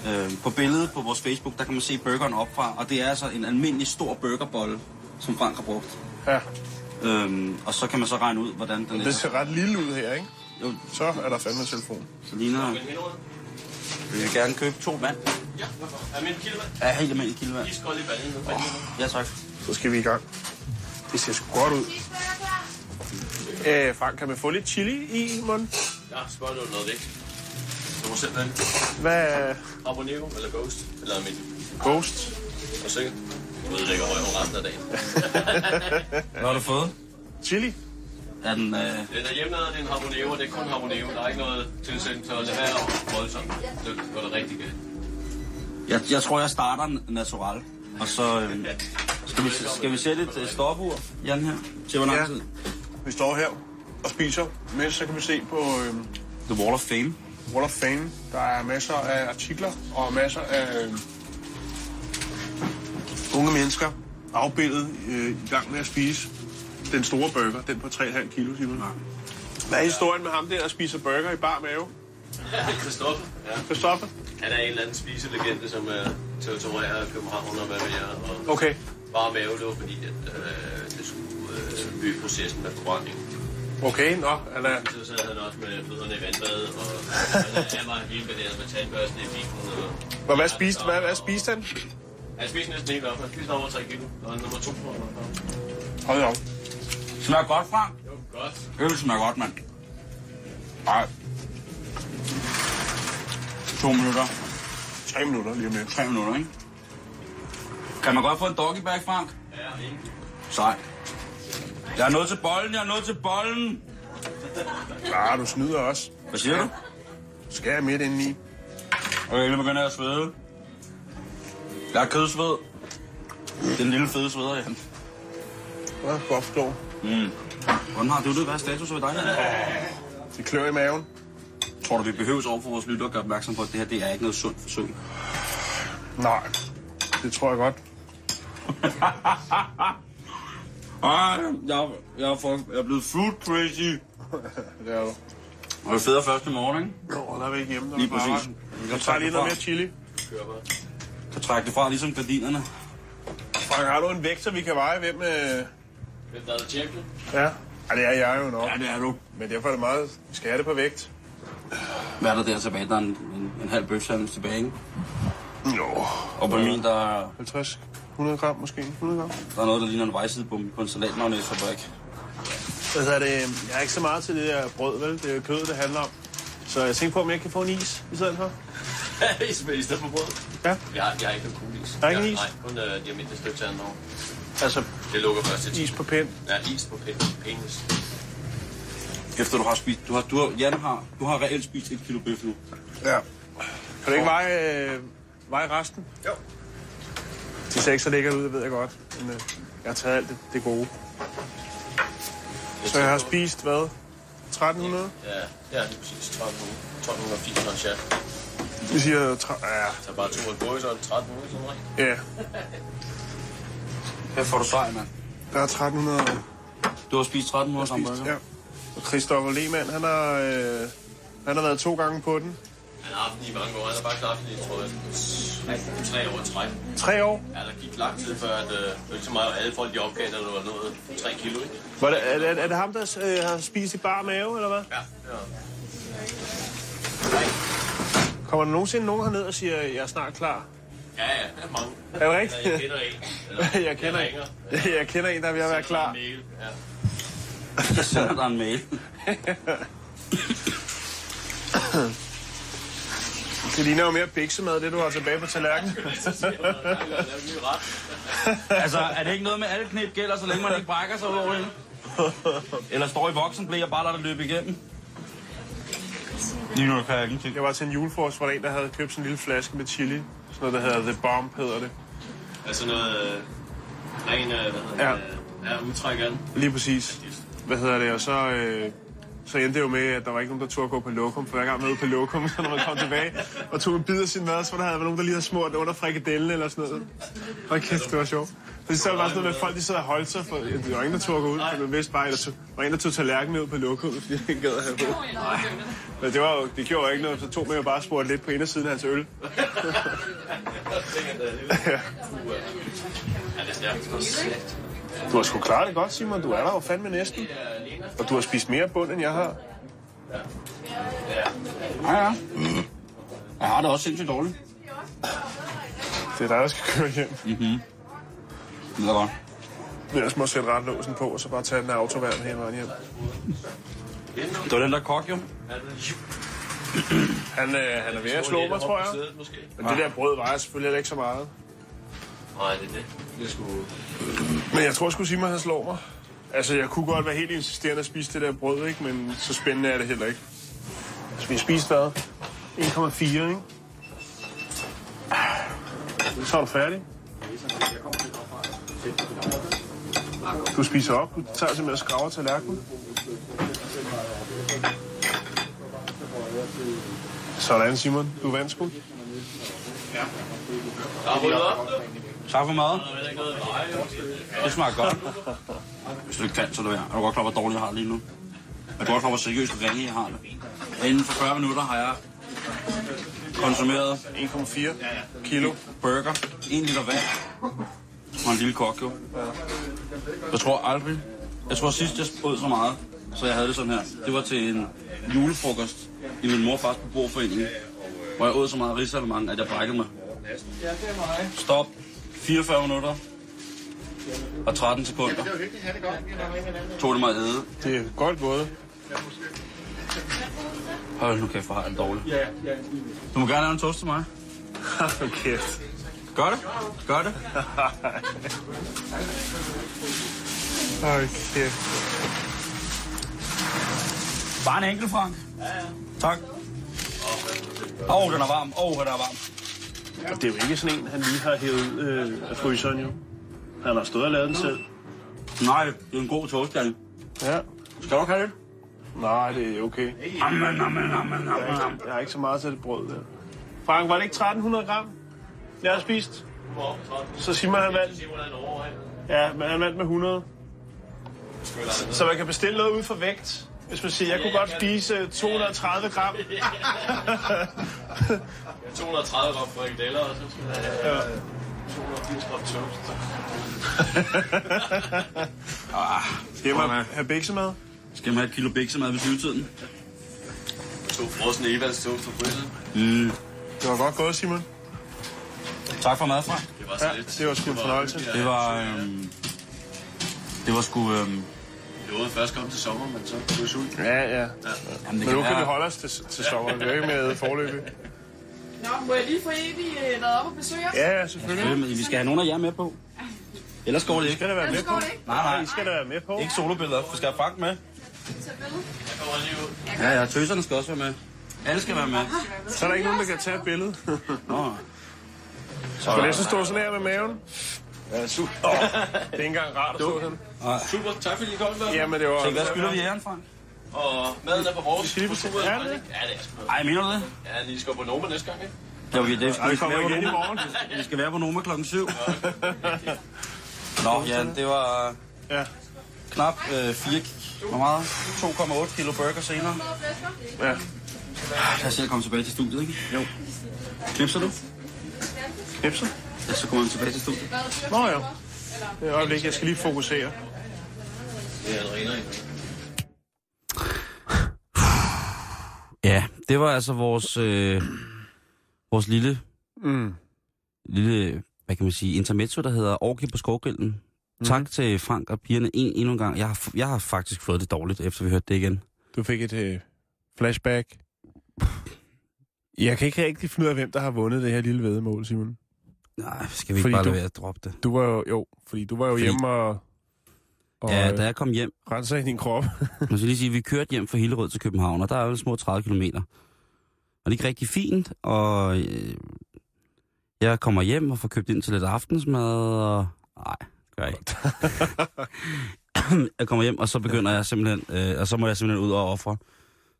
Øh, på billedet på vores Facebook, der kan man se burgeren opfra, og det er altså en almindelig stor burgerbolle, som Frank har brugt. Ja, Øhm, og så kan man så regne ud, hvordan den det er. ser ret lille ud her, ikke? Jo, Så er der fandme telefon. så ligner... Jeg vil gerne købe to vand. Ja, er min kilo vand? Ja, helt almindelig kildevand. I baljen. nu fandt jeg Ja, tak. Så skal vi i gang. Det ser sgu godt ud. Øh, Frank, kan man få lidt chili i munden? den. Ja, spørg du noget væk. Du må selv vælge. Hvad er Habanero eller Ghost? Eller min ghost? og sikkert. Du ved, det ikke røven resten af dagen. Hvad har du fået? Chili? Er den... Øh... Den er hjemmelavet, det er en habanero, det er kun habanero. Der er ikke noget tilsætning, så lad være voldsomt. Så går det rigtig galt. Jeg, jeg tror, jeg starter natural. Og så øh... skal, vi, skal vi sætte et øh, stopur, Jan, her? Til hvor lang Ja. tid? Vi står her og spiser, mens så kan vi se på øh, The Wall of Fame. Wall of Fame. Der er masser af artikler og masser af øh, unge mennesker afbildet øh, i gang med at spise den store burger, den på 3,5 kilo, Simon. Hvad er historien med ham der, der spiser burger i bar mave? Christoffer, ja. Christoffer? Han er en eller anden spiselegende, som er territorier i København og hvad ved jeg. Og Okay. bare mave, det var fordi, at øh, det skulle øh, øge processen med forbrændingen. Okay, nå, han er... Så sad han også med fødderne i vandbad, og han var helt bedre med tandbørsten i bilen. Og, Hvor hvad spiste, hvad, hvad spiste han? han spiste næsten helt op. Han spiste over 3 kilo, og han er nummer 2 på. Hold da op. Smager godt, Frank. Godt. Øl smager godt, mand. Nej. To minutter. Tre minutter lige om lidt. Tre minutter, ikke? Kan man godt få en doggy bag, Frank? Ja, ikke? Sej. Jeg er nået til bolden, jeg er nået til bolden. Ah, du snyder også. Hvad siger du? Skal jeg midt indeni? Okay, nu begynder jeg at svede. Jeg er kødsved. Den lille fede sveder, Jan. Ja, godt forstå. Mm. Hvordan har du det? Hvad er status ved dig? Det klør i maven. Tror du, vi behøves over for vores lytter at gøre opmærksom på, at det her det er ikke noget sundt forsøg? Nej, det tror jeg godt. Ej, jeg, jeg, er for, jeg er blevet food crazy. Det er du. Og det federe først i morgen, ikke? Nå, der er vi ikke hjemme. Der er Lige præcis. Jeg tager lige noget mere chili. Så træk det fra, ligesom gardinerne. Frank, har du en vægter, vi kan veje? Hvem... Øh... Hvem der er tjekket? Ja. ja, det er jeg jo nok. Ja, det er du. Men derfor er det meget... Vi skal have det på vægt. Hvad er der der tilbage? Der er en, en, en halv bøfsandwich tilbage, ikke? Jo. Og på min, der, er- 50, 100 gram måske. 100 gram. der er noget, der ligner en vejsidebombe på en salatmagnæsfabrik. Altså, er det, jeg er ikke så meget til det der brød, vel? Det er jo kød, det handler om. Så jeg tænker på, om jeg kan få en is i stedet for. I stedet for brød? Ja. Jeg har, jeg har ikke nogen cool is. Der er ikke Jeg- is? Nej, kun øh, de almindelige stykker til anden år. Altså, Det lukker først til 10. is på pind. Ja, is på pen- penis. Efter du har spist... Du har, du har, Jan har, du har reelt spist et kilo bøf nu. Ja. Kan du ikke veje, øh, veje resten? Jo. De ser ikke så lækkert ud, det ved jeg godt. Men øh, jeg har taget alt det, det gode. Så jeg har spist, hvad? 1300? Ja, ja, lige præcis. 1200. 1280 chat. Vi siger... Tra- ja. Så bare to af brød, så er det 1300, sådan ja, Hvad får du sej, mand? der er 1300. Du har spist 1300 hamburger? Ja. Og Christoffer Lehmann, han har, øh, han har været to gange på den. Han har haft den i mange år. Han har faktisk haft den i, tror jeg, tre år træk. Tre år. Ja, der gik lang tid før, at øh, det var ikke så meget, alle folk de opgav, at der var noget 3 kilo, ikke? Var det, er, er, er det ham, der øh, har spist i bar mave, eller hvad? Ja, ja. Kommer der nogensinde nogen herned og siger, jeg er snart klar? Ja, ja, der er mange. Er det rigtigt? Eller, jeg kender en. Eller, jeg, kender en, ringer. jeg kender en, der er at være klar. Mail. Ja. Jeg sender dig en mail. Det ligner jo mere biksemad, det du har tilbage på tallerkenen. Altså, er det ikke noget med, at alle knep gælder, så længe man ikke brækker sig over det? Eller står i voksenblæ og bare lader det løbe igennem? Lige nu kan jeg ingenting. Jeg var til en julefrokost, hvor der en, der havde købt sådan en lille flaske med chili. Sådan noget, der hedder The Bomb, hedder det. Altså noget øh, ren, øh, hvad hedder Ja. det, ja, udtræk af den. Lige præcis. Hvad hedder det? Og så, øh, så endte det jo med, at der var ikke nogen, der turde gå på lokum. For hver gang man var ude på lokum, så når man kom tilbage og tog en bid af sin mad, så der havde været nogen, der lige havde smurt under frikadellen eller sådan noget. Hold kæft, det var sjovt. Så så var det bare sådan noget med, at folk de sad og holdt sig, for det var ingen, der turde gå ud, for man vidste bare, at der tog- var en, der tog tallerkenen ud på lokum, fordi han gad at have på. Men det, var jo, det gjorde jo ikke noget, så tog man jo bare og spurgte lidt på indersiden af hans øl. Du har sgu klaret det godt, Simon. Du er der jo fandme næsten. Og du har spist mere bund, end jeg har. Ja, ja. Jeg har det også sindssygt dårligt. Det er dig, der skal køre hjem. Det er godt. Men jeg må sætte retlåsen på, og så bare tage den af autoværn hele vejen hjem. Det var den der kok, jo. Han, øh, han er ved at slå mig, tror jeg. Måske. Men det der brød vejer selvfølgelig ikke så meget. Nej, det er det. Det sgu... Men jeg tror sgu, Simon han slår mig. Altså, jeg kunne godt være helt insisterende at spise det der brød, ikke? Men så spændende er det heller ikke. Altså, vi har spist hvad? 1,4, ikke? Så er du færdig. Du spiser op. Du tager simpelthen og skraver tallerkenen. Sådan, Simon. Du vandt sgu. Der er ryddet op, du. Tak for mad. Det smager godt. Hvis du ikke kan, så er det værd. Er du godt klar, hvor dårligt jeg har lige nu? Er du godt klar, hvor seriøst ringe jeg har det? Inden for 40 minutter har jeg konsumeret 1,4 kilo. burger, 1 liter vand og en lille kok, jo. Jeg tror aldrig... Jeg tror sidst, jeg åd så meget, så jeg havde det sådan her. Det var til en julefrokost i min morfars beboerforening, hvor jeg åd så meget risalemang, at jeg brækkede mig. Stop. 44 minutter og 13 sekunder. Tog det mig æde. Det er godt gået. Hold nu kæft, hvor har jeg det dårligt. Du må gerne have en toast til mig. Hold kæft. Gør det. Gør det. Hold kæft. Bare en enkelt, Frank. Tak. Åh, oh, den er varm. Åh, oh, den er varm. Og det er jo ikke sådan en, han lige har hævet øh, af fryseren jo. Han har stået og lavet den selv. Nej, det er en god toast, Janne. Ja. Skal du have det? Nej, det er okay. Amen, amen, amen, amen, ikke, jeg har ikke så meget til det brød der. Frank, var det ikke 1300 gram, jeg har spist? Så Simon han vandt. Ja, men han vandt med 100. Så man kan bestille noget ud for vægt. Hvis man siger, jeg kunne godt spise øh, 230 gram. 230 gram frikadeller, og så skal jeg have Ja. 280 gram toast. Skal man have biksemad? Skal man have et kilo biksemad ved syvtiden? To frosne Evans toast og fryset. Mm. Det var godt gået, Simon. Tak for mad, Frank. Det var så Ja, lidt. det var sgu en fornøjelse. Det var... Øhm, det var sgu... Øhm, Det var først kom til sommer, men så blev jeg sulten. Ja, ja. jamen, det Men nu kan vi holde os til, til sommer. Vi er ikke med forløbig. Nå, må jeg lige få Evi øh, været op og besøge os? Ja, ja, selvfølgelig. Men Vi skal have nogen af jer med på. Ellers går det I ikke. skal da være med Ellers på. går det ikke. Nej, nej. I skal da være med på. Ikke solobilleder. Vi skal have Frank med. Tag billede. Jeg kommer lige ud. Ja, ja. Tøserne skal også være med. Alle skal være med. Så er der ikke nogen, der kan tage et billede. Nå. Skal det så stå sådan her med maven? Ja, super. Oh, det er ikke engang rart at stå sådan. Super, tak fordi I kom. Jamen, det var... Tænk, hvad skylder vi æren, Frank? Og maden er på vores. Skal vi på er? Ja, det er sgu. Ej, mener du det? Ja, lige skal på Noma næste gang, ikke? Ja, vi, det, vi, vi skal være på Noma. morgen. Vi skal være på Noma klokken 7. Nå, ja, det var Ja, knap øh, 4... Hvor meget? 2,8 kilo burger senere. ja. Lad os selv komme tilbage til studiet, ikke? Jo. Knipser du? Knipser. Ja, så kommer vi tilbage til studiet. Nå ja. Det er øjeblik, jeg skal lige fokusere. Det er. Ja, det var altså vores, øh, vores lille, Mm. lille, hvad kan man sige, intermezzo, der hedder Orgie på skovgrillen. Mm. Tak til Frank og pigerne en, endnu en gang. Jeg har, jeg har faktisk fået det dårligt, efter vi hørte det igen. Du fik et øh, flashback. Jeg kan ikke rigtig finde ud af, hvem der har vundet det her lille vedemål, Simon. Nej, skal vi ikke Fordi bare du- lade være at droppe det? Du var jo, jo fordi du var jo Fordi- hjemme og, og Ja, øh, da jeg kom hjem, renser i din krop. man skal lige sige, at vi kørte hjem fra Hillerød til København, og der er jo små 30 kilometer. Og det gik rigtig fint, og øh, jeg kommer hjem og får købt ind til lidt aftensmad, og... Nej, gør jeg ikke. jeg kommer hjem, og så begynder jeg simpelthen, øh, og så må jeg simpelthen ud og ofre.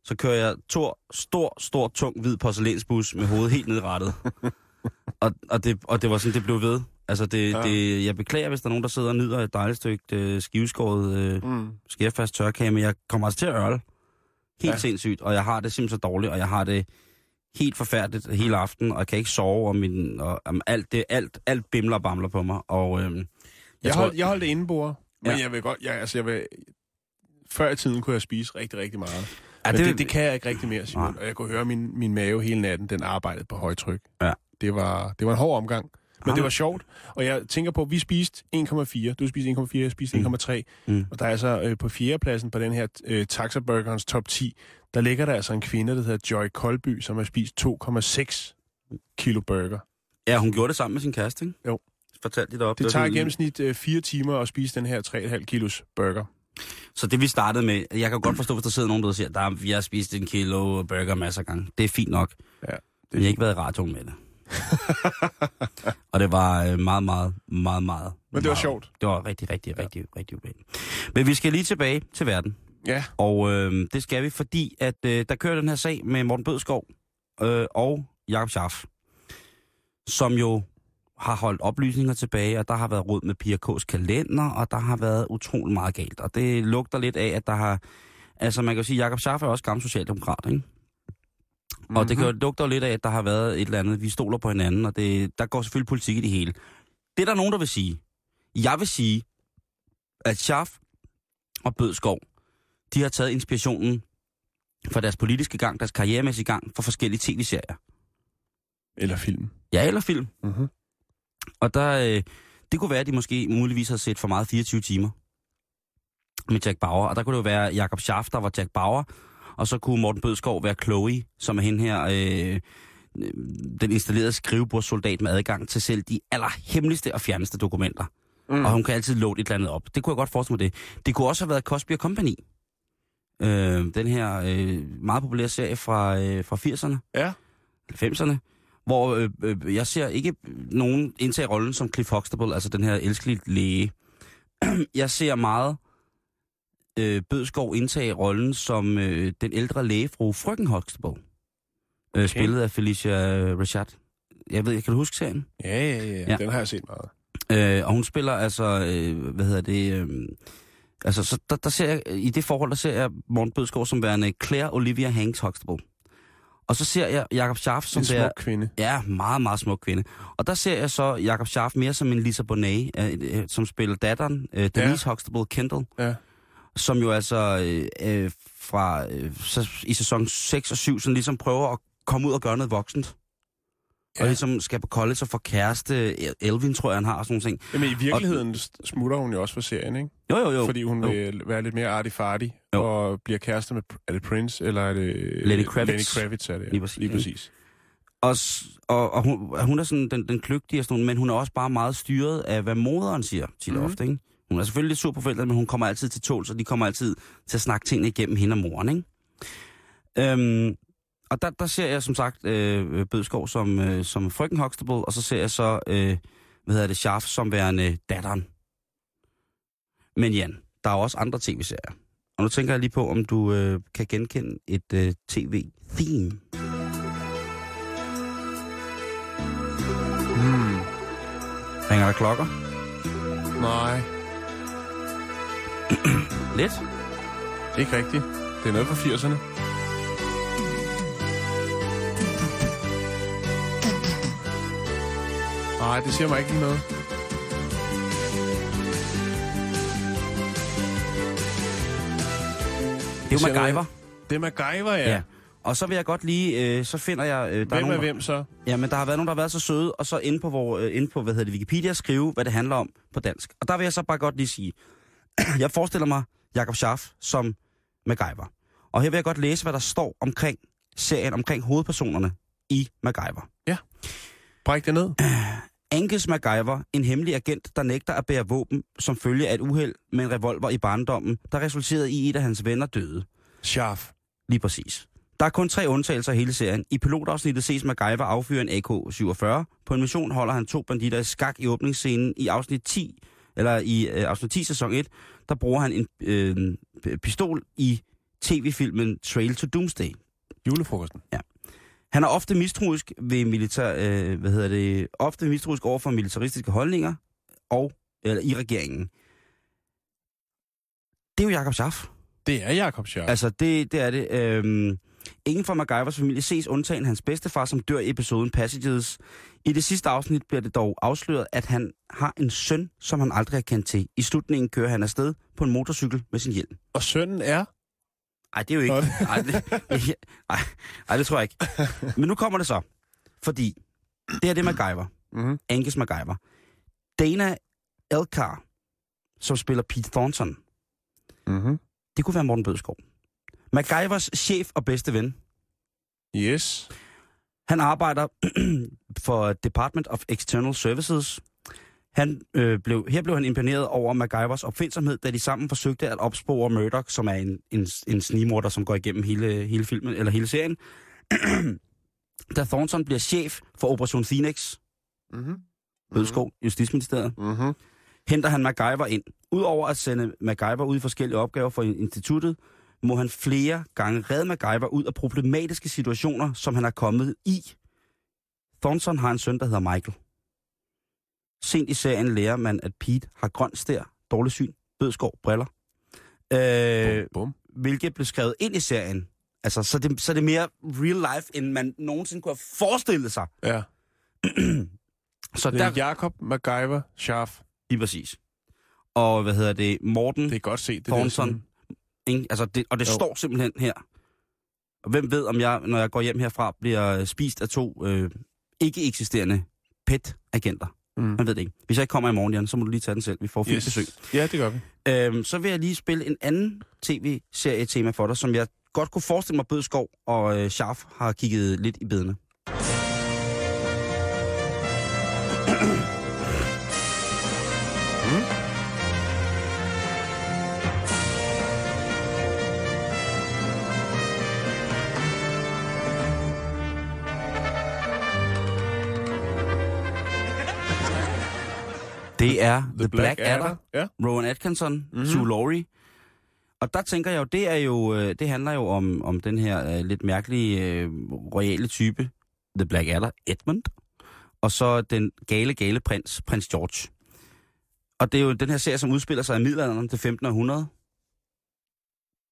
Så kører jeg to stor, stor, tung, hvid porcelænsbus med hovedet helt ned i rattet. og, og, det, og det var sådan, det blev ved. Altså, det, Ja. det, jeg beklager, hvis der er nogen, der sidder og nyder et dejligt stykke øh, skiveskåret øh, Mm. skærfast tørkage, men jeg kommer altså til at ørle. Helt Ja. sindssygt, og jeg har det simpelthen så dårligt, og jeg har det helt forfærdeligt hele aften, og jeg kan ikke sove, og, min, og um, alt, det, alt, alt bimler og bamler på mig. Og, øhm, jeg, Jeg, tror, jeg holdt det indebord, men Ja. jeg vil godt... Jeg, altså, jeg vil, før i tiden kunne jeg spise rigtig, rigtig meget. ja, Men det, det, det kan jeg ikke rigtig mere, Simon. Nej. Og jeg kunne høre min, min mave hele natten, den arbejdede på højtryk. Ja. Det var, det var en hård omgang. Men det var sjovt. Og jeg tænker på, at vi spiste 1,4. Du spiste 1,4, jeg spiste Mm. 1,3. Mm. Og der er altså øh, på fjerdepladsen på den her øh, Taxaburgerens top 10, der ligger der altså en kvinde, der hedder Joy Kolby, som har spist 2,6 kilo burger. ja, hun gjorde det sammen med sin kæreste, ikke? Jo. Fortalte de deroppe. Det tager i gennemsnit øh, 4 timer at spise den her 3,5 kilos burger. Så det vi startede med, jeg kan godt forstå, hvis der sidder nogen, der siger, der er, vi har spist en kilo burger masser af gange. Det er fint nok. Ja, Men jeg har ikke været i radioen med det. og det var øh, meget, meget, meget, meget... Men det var meget- sjovt. Det var rigtig, rigtig, rigtig, rigtig ubehageligt. Men vi skal lige tilbage til verden. Ja, Og øh, det skal vi, fordi at øh, der kører den her sag med Morten Bødskov øh, og Jakob Schaff, som jo har holdt oplysninger tilbage, og der har været råd med Pia K's kalender, og der har været utrolig meget galt. Og det lugter lidt af, at der har... Altså man kan jo sige, at Jakob Schaff er også gammel socialdemokrat, ikke? Mm-hmm. Og det kan jo lugter jo lidt af, at der har været et eller andet, vi stoler på hinanden, og det, der går selvfølgelig politik i det hele. Det er der nogen, der vil sige. Jeg vil sige, at Schaff og Bødskov, de har taget inspirationen fra deres politiske gang, deres karrieremæssige gang, fra forskellige tv-serier. eller film. Ja, eller film. Mm-hmm. Og der, øh, det kunne være, at de måske muligvis havde set for meget 24 timer med Jack Bauer. Og der kunne det jo være Jakob Schaff, der var Jack Bauer, og så kunne Morten Bødskov være Chloe, som er hende her, øh, den installerede skrivebordssoldat med adgang til selv de allerhemmeligste og fjerneste dokumenter. Mm. Og hun kan altid låne et eller andet op. Det kunne jeg godt forestille mig det. Det kunne også have været Cosby Company. Øh, den her øh, meget populære serie fra, øh, fra 80'erne. Ja. 90'erne, hvor øh, øh, jeg ser ikke nogen indtage rollen som Cliff Huxtable, altså den her elskelige læge. jeg ser meget øh, Bødskov indtage rollen som øh, den ældre lægefru Frøken Huxtable, øh, spillet af Felicia Rashad. Jeg ved, kan du huske serien? Ja, ja, ja, Ja. Den har jeg set meget. Øh, og hun spiller altså, øh, hvad hedder det, øh, altså så der, der ser jeg, i det forhold, der ser jeg Morten Bødskov som værende Claire Olivia Hanks Huxtable. Og så ser jeg Jakob Scharf som En smuk der, kvinde. Ja, meget, meget smuk kvinde. Og der ser jeg så Jakob Scharf mere som en Lisa Bonet, øh, øh, som spiller datteren, øh, Denise ja. Huxtable Kendall, Ja. Som jo altså øh, øh, fra øh, så, i sæson 6 og 7 sådan ligesom prøver at komme ud og gøre noget voksent. Ja. Og ligesom skal på college og få kæreste, Elvin tror jeg han har, og sådan ting. Jamen i virkeligheden og... smutter hun jo også for serien, ikke? Jo, jo, jo. Fordi hun jo. vil være lidt mere arty-farty, Jo. og bliver kæreste med, er det Prince, eller er det... Lenny Kravitz. Lenny Kravitz er det, ja. Lige præcis, Lige præcis. Og, og, og hun, hun er sådan den, den kløgtige og sådan men hun er også bare meget styret af, hvad moderen siger Mhm. mm. ofte, ikke? Hun er selvfølgelig lidt sur på forældrene, men hun kommer altid til tål, så de kommer altid til at snakke tingene igennem hende og moren, ikke? Øhm, og der, der ser jeg som sagt øh, Bødskov som, øh, som frøken Huxtable, og så ser jeg så, øh, hvad hedder det, Schaff som værende datteren. Men Jan, der er jo også andre tv-serier. Og nu tænker jeg lige på, om du øh, kan genkende et øh, tv-theme. Hmm. Ringer der klokker? Nej, Lidt? ikke rigtigt. Det er noget fra 80'erne. Nej, det siger mig ikke noget. Det er jo MacGyver. Det er MacGyver, ja. Ja. Og så vil jeg godt lige, øh, så finder jeg... Øh, der Hvem er nogen, hvem så? Ja, men der har været nogen, der har været så søde, og så inde på, hvor, øh, inde på hvad hedder det, Wikipedia skrive, hvad det handler om på dansk. Og der vil jeg så bare godt lige sige, jeg forestiller mig Jakob Schaff som MacGyver. Og her vil jeg godt læse, hvad der står omkring serien, omkring hovedpersonerne i MacGyver. Bræk det ned. Angus MacGyver, en hemmelig agent, der nægter at bære våben som følge af et uheld med en revolver i barndommen, der resulterede i, at et af hans venner døde. Scharf. Lige præcis. Der er kun tre undtagelser i hele serien. I pilotafsnittet ses MacGyver affyre en AK-47. På en mission holder han to banditter i skak i åbningsscenen. I afsnit 10, eller i øh, afsnit 10 sæson 1, der bruger han en øh, pistol i tv-filmen Trail to Doomsday. Julefrokosten. Han er ofte mistroisk ved militær, øh, hvad hedder det, ofte mistroisk over for militaristiske holdninger og eller i regeringen. Det er jo Jakob Schaff. Det er Jakob Scharf. Altså, det, det er det. Øhm, ingen fra MacGyvers familie ses undtagen hans bedstefar, som dør i episoden Passages. I det sidste afsnit bliver det dog afsløret, at han har en søn, som han aldrig har kendt til. I slutningen kører han afsted på en motorcykel med sin hjelm. Og sønnen er... Nej, det er jo ikke... Ej, det, ej, ej, det tror jeg ikke. Men nu kommer det så. Fordi det her det er MacGyver. Mm-hmm. Angus MacGyver. Dana Elkar, som spiller Pete Thornton, Mm-hmm. det kunne være Morten Bødskov. MacGyvers chef og bedste ven. Yes. Han arbejder for Department of External Services. Han, øh, blev, her blev han imponeret over MacGyvers opfindsomhed, da de sammen forsøgte at opspore Murdoch, som er en, en, en snigmorder, som går igennem hele, hele filmen, eller hele serien. da Thornton bliver chef for Operation Phoenix, Mm-hmm. Bødskov, Justitsministeriet, Mm-hmm. henter han MacGyver ind. Udover at sende MacGyver ud i forskellige opgaver for instituttet, må han flere gange redde MacGyver ud af problematiske situationer, som han er kommet i. Thornton har en søn, der hedder Michael. Sent i serien lærer man, at Pete har grøn stær, dårlig syn, bødskov, briller. Øh, Bum, bum. hvilket blev skrevet ind i serien. Altså, så det, så det er mere real life, end man nogensinde kunne have forestillet sig. Ja. Så Det der, er Jakob MacGyver Scharf. lige præcis. Og hvad hedder det? Morten Det er godt set, det Thornton. Ikke? Altså det, og det Jo. jo. står simpelthen her. Og hvem ved, om jeg, når jeg går hjem herfra, bliver spist af to øh, ikke eksisterende PET-agenter. Mm. Man ved det ikke. Hvis jeg ikke kommer i morgen, Jan, så må du lige tage den selv. Vi får fint yes. besøg. Ja, det gør vi. Øhm, så vil jeg lige spille en anden tv-serie-tema for dig, som jeg godt kunne forestille mig, Bødskov og øh, Scharf har kigget lidt i bedene. Det er The, The Black, Black Adder. Ja. Rowan Atkinson, Mhm. mm-hmm. Sue Laurie. Og der tænker jeg jo, det er jo, øh, det handler jo om, om den her øh, lidt mærkelige, øh, royale type, The Black Adder, Edmund, og så den gale, gale prins, prins George. Og det er jo den her serie, som udspiller sig i middelalderen til 15. århundrede.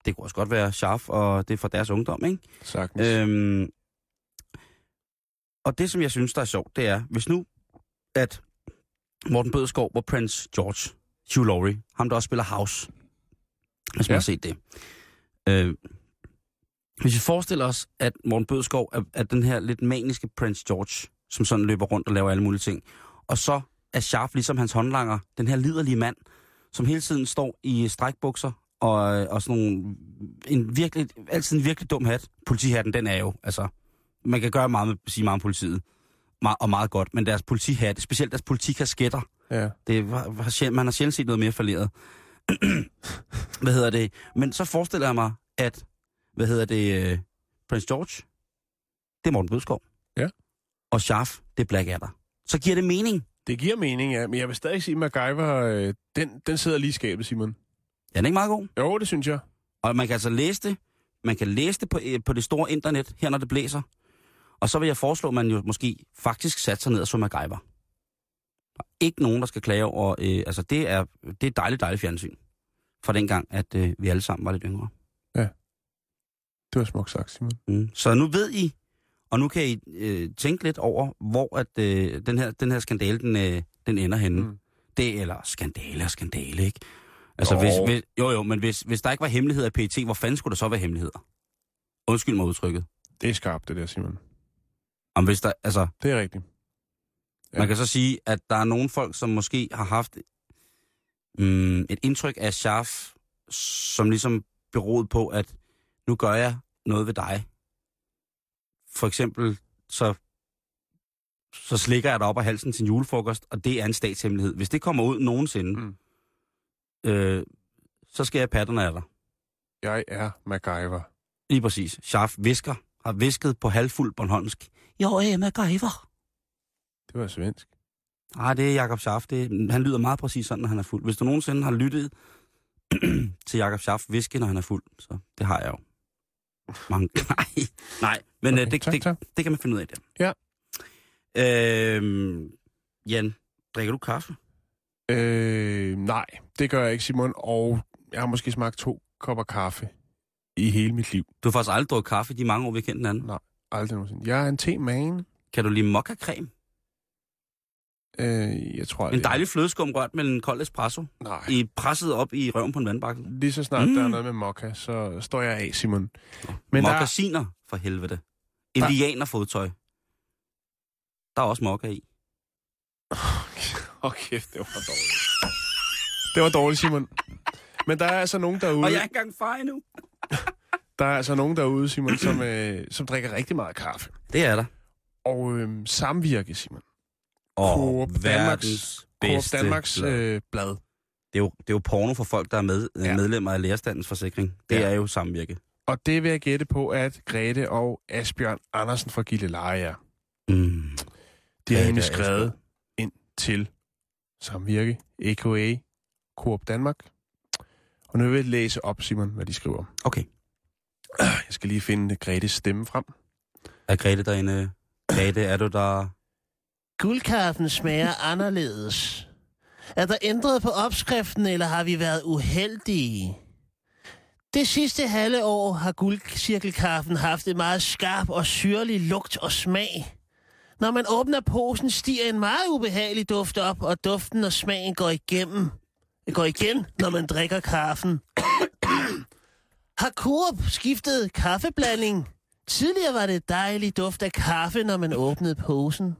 Det kunne også godt være Scharf, og det er fra deres ungdom, ikke? Sagtens. Øhm, og det, som jeg synes, der er sjovt, det er, hvis nu, at Morten Bødskov var Prince George, Hugh Laurie, ham der også spiller House, hvis man Ja. har set det. Øh, hvis vi forestiller os, at Morten Bødskov er, er den her lidt maniske Prince George, som sådan løber rundt og laver alle mulige ting, og så er Sharp ligesom hans håndlanger, den her liderlige mand, som hele tiden står i strækbukser og, og sådan nogle, en virkelig, altid en virkelig dum hat. Politihatten, den er jo, altså, man kan gøre meget med, sige meget om politiet, og meget godt, men deres politihatte, specielt deres politikasketter, ja. det var, var man har sjældent set noget mere falderet. hvad hedder det? Men så forestiller jeg mig, at, hvad hedder det, uh, Prince George, det er Morten Bødskov. Ja. Og Schaff, det er Black Adder. Så giver det mening. Det giver mening, ja. Men jeg vil stadig sige, at MacGyver, øh, den, den sidder lige i skabet, Simon. Er den ikke meget god? Jo, det synes jeg. Og man kan altså læse det. Man kan læse det på, øh, på det store internet, her når det blæser. Og så vil jeg foreslå, at man jo måske faktisk satte sig ned og så MacGyver. Der er ikke nogen, der skal klage over... Øh, altså, det er, det er dejligt, dejligt fjernsyn. Fra dengang, at øh, vi alle sammen var lidt yngre. Det var smukt sagt, Simon. Mm. Så nu ved I, og nu kan I øh, tænke lidt over, hvor at, øh, den, her, den her skandale, den, øh, den ender henne. Mm. Det, eller skandale og skandale, ikke? Altså, Jo. hvis, hvis, jo jo, men hvis, hvis der ikke var hemmeligheder i PET, hvor fanden skulle der så være hemmeligheder? Undskyld mig udtrykket. Det er skarpt, det der, Simon. Om hvis der, altså, Det er rigtigt. Ja. man kan så sige, at der er nogle folk, som måske har haft mm, et indtryk af Scharf, som ligesom beroet på, at nu gør jeg noget ved dig. For eksempel så, så slikker jeg dig op af halsen til en julefrokost, og det er en statshemmelighed. Hvis det kommer ud nogensinde, Mm. øh, så skal jeg patterne af dig. Jeg er MacGyver. Lige præcis. Scharf visker, har visket på halvfuld Bornholmsk. Jeg er MacGyver. Det var svensk. Nej, det er Jakob Scharf. Det, han lyder meget præcis sådan, når han er fuld. Hvis du nogensinde har lyttet til Jakob Scharf viske, når han er fuld, så det har jeg jo. Mange, nej, nej, men Okay, okay, det, tak, det, tak. det kan man finde ud af der. Ja. Øhm, Jan, drikker du kaffe? Øh, nej, det gør jeg ikke, Simon. Og jeg har måske smagt to kopper kaffe i hele mit liv. Du har faktisk aldrig drukket kaffe i de mange år, vi har kendt hinanden. Nej, aldrig nogensinde. Jeg er en te-man. Kan du lide mokka-creme? Øh, jeg tror, En dejlig flødeskum rørt med en kold espresso. Nej. I presset op i røven på en vandbakke. Lige så snart mm. der er Mm. noget med mokka, så står jeg af, Simon. Men der, Mokkasiner, for helvede. Indianerfodtøj. Der er også mokka i. Åh, kæft, det var dårligt. Det var dårligt, Simon. Men der er altså nogen derude, Og jeg er ikke engang far endnu. Der er altså nogen derude Simon, som, øh, som drikker rigtig meget kaffe. Det er der. Og øh, samvirke, Simon. Og Coop Danmarks, Coop Danmarks blad. øh, blad. Det er, jo, det er jo porno for folk, der er med, Ja. ja. medlemmer af lærerstandens forsikring. Det Ja. er jo samvirke. Og det vil jeg gætte på, at Grete og Asbjørn Andersen fra Gilleleje er. Mm. De har nemlig skrevet ind til Samvirke, a.k.a. Coop Danmark. Og nu vil jeg læse op, Simon, hvad de skriver. Okay. Jeg skal lige finde Gretes stemme frem. Er Grete derinde? Grete, er du der? Guldkaffen smager anderledes. Er der ændret på opskriften, eller har vi været uheldige? Det sidste halve år har guldcirkelkaffen haft en meget skarp og syrlig lugt og smag. Når man åbner posen, stiger en meget ubehagelig duft op, og duften og smagen går igennem. Det går igen, når man drikker kaffen. Har Coop skiftet kaffeblanding? Tidligere var det dejlig duft af kaffe, når man åbnede posen.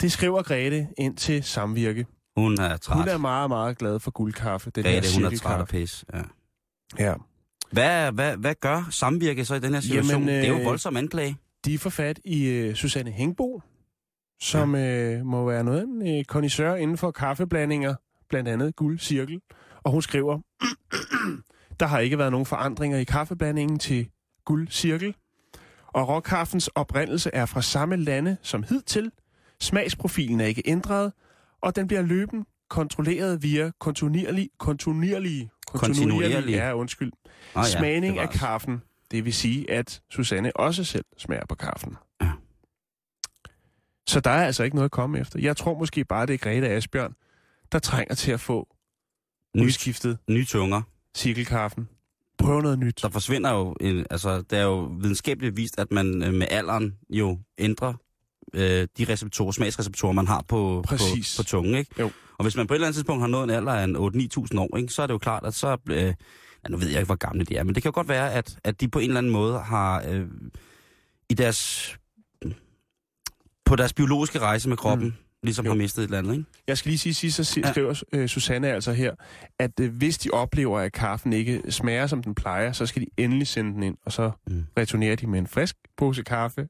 Det skriver Grete ind til Samvirke. Hun er træt. Hun er meget, meget glad for guldkaffe. Her Grete, hun er træt cirkelkaffe. pis. Ja. Ja. Hvad, hvad, hvad gør samvirke så i den her situation? Jamen, øh... Det er jo øh, voldsom anklage. De får fat i øh, Susanne Hængbo, som øh, må være noget en øh, connoisseur inden for kaffeblandinger, blandt andet guldcirkel. Og hun skriver, der har ikke været nogen forandringer i kaffeblandingen til guldcirkel. Og råkaffens oprindelse er fra samme lande som hidtil. Smagsprofilen er ikke ændret, og den bliver løbende kontrolleret via kontinuerlig, kontinuerlig, Kontinuerlig. ja, undskyld, Ah, ja, smagning af bevares. kaffen. Det vil sige, at Susanne også selv smager på kaffen. Ja. Så der er altså ikke noget at komme efter. Jeg tror måske bare, det er Grete Asbjørn, der trænger til at få Nyt. udskiftet Nye tunger. Cirkelkaffen. Prøv noget nyt. Der forsvinder jo, en, altså det er jo videnskabeligt vist, at man øh, med alderen jo ændrer øh, de receptorer, smagsreceptorer, man har på, på, Præcis. på tungen, ikke? Jo. Og hvis man på et eller andet tidspunkt har nået en alder af en 8-9.000 år, ikke, så er det jo klart, at så... Øh, ja, nu ved jeg ikke, hvor gamle de er, men det kan jo godt være, at, at de på en eller anden måde har øh, i deres... På deres biologiske rejse med kroppen, mm. Ligesom Jo. har mistet et eller andet, ikke? Jeg skal lige sige sidst, så si- Ja. skriver øh, Susanne altså her, at øh, hvis de oplever, at kaffen ikke smager, som den plejer, så skal de endelig sende den ind, og så Mm. returnerer de med en frisk pose kaffe,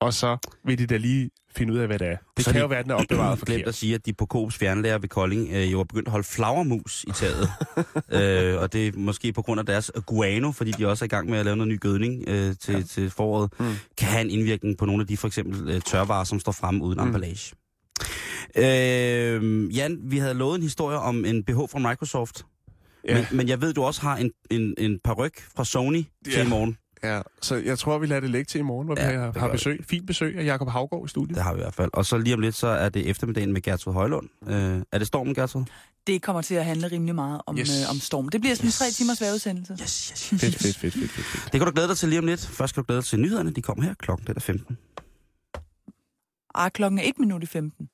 og så vil de da lige finde ud af, hvad det er. Det Så kan de- jo være, at den er opbevaret Glemt at forkert. sige, at de på Coops fjernlærer ved Kolding øh, jo er begyndt at holde flagermus i taget. øh, og det er måske på grund af deres guano, fordi de også er i gang med at lave noget ny gødning øh, til, ja. til foråret, Mm. kan have en indvirkning på nogle af de for eksempel øh, tørvarer, som står fremme uden mm. emballage. Øh, Jan, vi havde lovet en historie om en BH fra Microsoft. Ja. Men, men jeg ved, du også har en, en, en paryk fra Sony ja. til Ja. i morgen. Ja, så jeg tror, vi lader det ligge til i morgen, hvor Ja, vi har, det har besøg. Fint besøg af Jakob Havgaard i studiet. Det har vi i hvert fald. Og så lige om lidt, så er det eftermiddagen med Gertrud Højlund. Øh, er det stormen, Gertrud? Det kommer til at handle rimelig meget om, Yes. yes. øh, om storm. Det bliver sådan en Yes. tre timers vejrudsendelse. Yes, yes, Fedt, fedt, fedt, fedt, fedt, fedt. Det kan du glæde dig til lige om lidt. Først skal du glæde dig til nyhederne. De kommer her. Klokken den er 15. Ah, klokken er 1 minut i 15.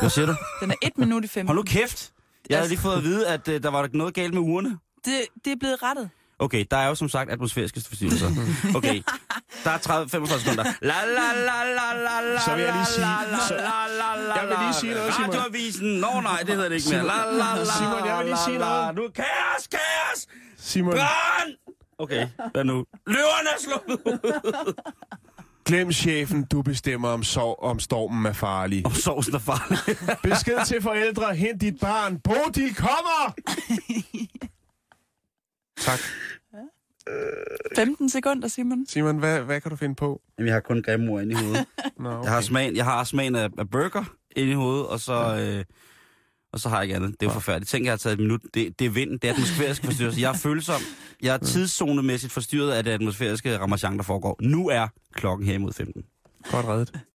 Hvad siger du? Den er 1 minut i 15. Hold nu kæft! Jeg havde lige fået at vide, at uh, der var noget galt med ugerne. Det, det er blevet rettet. Okay, der er jo som sagt atmosfæriske forstyrrelser. Okay, der er 30, 45 sekunder. La la la la la la Så vil jeg lige sige- så- la, la, la, Jeg vil lige sige noget, Simon. Radioavisen. Nå nej, det hedder det ikke mere. La la la Simon, jeg vil lige sige noget. Nu kaos, kaos! Simon, Brand! Okay, hvad nu? Løverne er slået ud! Glem chefen, du bestemmer om, sov, om stormen er farlig. Om sovsen er farlig. Besked til forældre, hent dit barn. Bodil kommer! tak. 15 sekunder, Simon. Simon, hvad, hvad kan du finde på? Jamen, jeg har kun grimme ord inde i hovedet. Nå, okay. Jeg har smagen, jeg har smagen af, af burger inde i hovedet, og så, ja. øh, og så har jeg ikke andet. Det er jo forfærdeligt. Tænk, jeg har taget et minut. Det, det er vind, det er atmosfæriske forstyrrelse. Jeg er følsom. Jeg er tidszonemæssigt forstyrret af det atmosfæriske ramachan, der foregår. Nu er klokken her imod 15. Godt reddet.